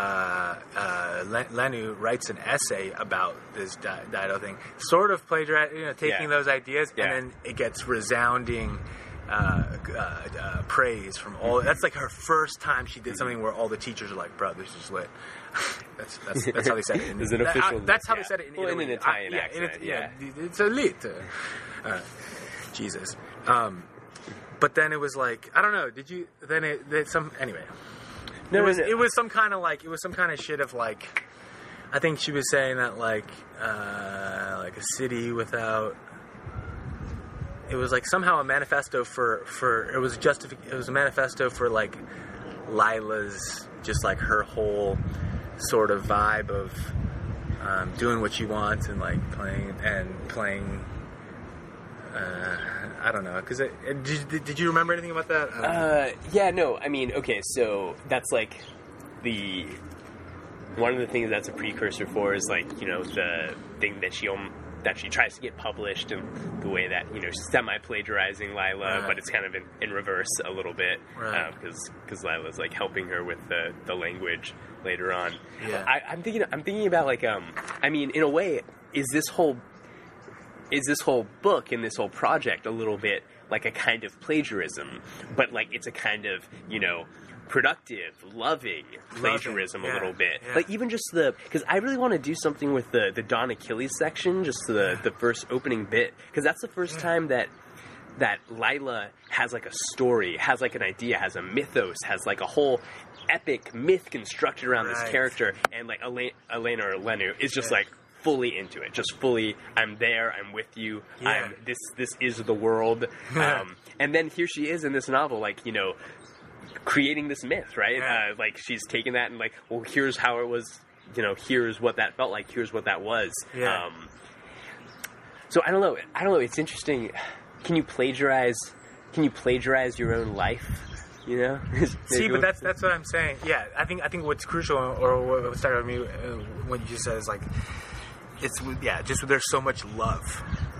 uh, Lenu writes an essay about this Di- Dido thing, sort of plagiarizing, you know, taking Yeah. those ideas, Yeah. and then it gets resounding uh, uh, uh, praise from all. Mm-hmm. That's like her first time she did something where all the teachers are like, "Bro, this is lit." that's, that's that's how they said it. In, There's an that- official- that's how yeah. they said it in Well, in an Italian I- yeah, accent, it- yeah, it's a lit. Uh, Jesus. Um, but then it was like I don't know. Did you? Then it, then some anyway. No, it was it was some kind of like it was some kind of shit of like I think she was saying that like uh, like a city without it was like somehow a manifesto for for it was just it was a manifesto for like Lila's just like her whole sort of vibe of um, doing what she wants and like playing and playing. Uh, I don't know because did, did you remember anything about that? Um, Uh, yeah, no, I mean, okay, so that's like the one of the things that's a precursor for is like you know the thing that she um, that she tries to get published and the way that you know semi plagiarizing Lila, Right. but it's kind of in, in reverse a little bit Right. because because Lila's like helping her with the, the language later on. Yeah. I, I'm thinking I'm thinking about like um I mean in a way is this whole is this whole book and this whole project a little bit like a kind of plagiarism, but like it's a kind of you know productive, loving plagiarism yeah, a little bit. yeah. Like even just the because I really want to do something with the the Don Achilles section, just the the first opening bit because that's the first time that that Lila has like a story, has like an idea, has a mythos, has like a whole epic myth constructed around this character, and like Elena, Elena or Lenu is just Yeah. like fully into it, just fully. I'm there. I'm with you. Yeah. I'm this. This is the world. um, and then here she is in this novel, like you know, creating this myth, right? Yeah. Uh, like she's taking that and like, well, here's how it was. You know, here's what that felt like. Here's what that was. Yeah. Um, so I don't know. I don't know. It's interesting. Can you plagiarize? Can you plagiarize your own life? You know. See, but that's that's what I'm saying. Yeah, I think I think what's crucial, or what started with me, uh, what you just said is like, it's yeah, just there's so much love,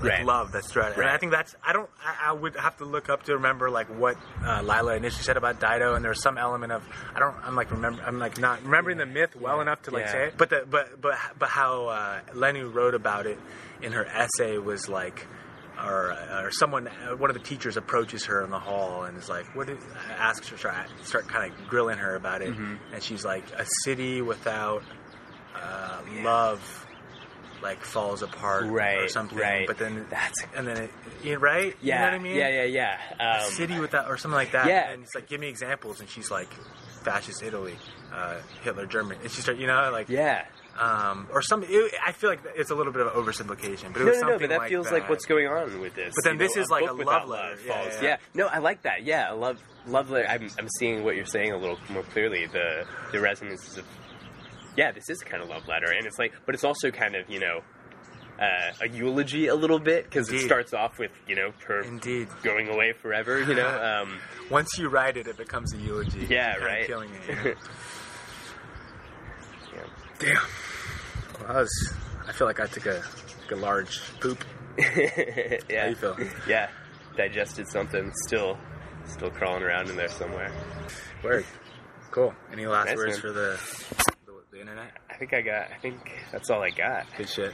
like Right. love that's throughout it. And I think that's I don't I, I would have to look up to remember like what uh, Lila initially said about Dido, and there's some element of I don't I'm like remember I'm like not remembering the myth well enough to like Yeah. say it, but the but but but how uh, Lenu wrote about it in her essay was like. Or, or someone, uh, one of the teachers approaches her in the hall and is like, "What?" Is, asks her, start, start kind of grilling her about it, Mm-hmm. and she's like, "A city without uh, love, like falls apart, or Right, something." right. But then That's- and then it, yeah, right? Yeah. you know what I mean? Yeah. Yeah. Yeah. A Um, city without, or something like that. Yeah. and it's like, give me examples, and she's like, fascist Italy, uh, Hitler, Germany, and she started, you know, like, yeah. um, or some. It, I feel like it's a little bit of an oversimplification, but it No, was no, no, but that like feels that. like what's going on with this. But then you this know, is like book a love letter. Yeah, falls. yeah, yeah. No, I like that. Yeah, I love love letter. I'm I'm seeing what you're saying a little more clearly. The the resonances of yeah, this is kind of love letter, and it's like, but it's also kind of you know uh, a eulogy a little bit because it starts off with you know her Indeed. going away forever. You know, um, once you write it, it becomes a eulogy. Yeah, right. Killing it. Damn. Well, I was. I feel like I took a, like a large poop. yeah. How you feel? Yeah. Digested something. Still, still crawling around in there somewhere. Word. Cool. Any last nice words man. for the the internet? I think I got. I think that's all I got. Good shit.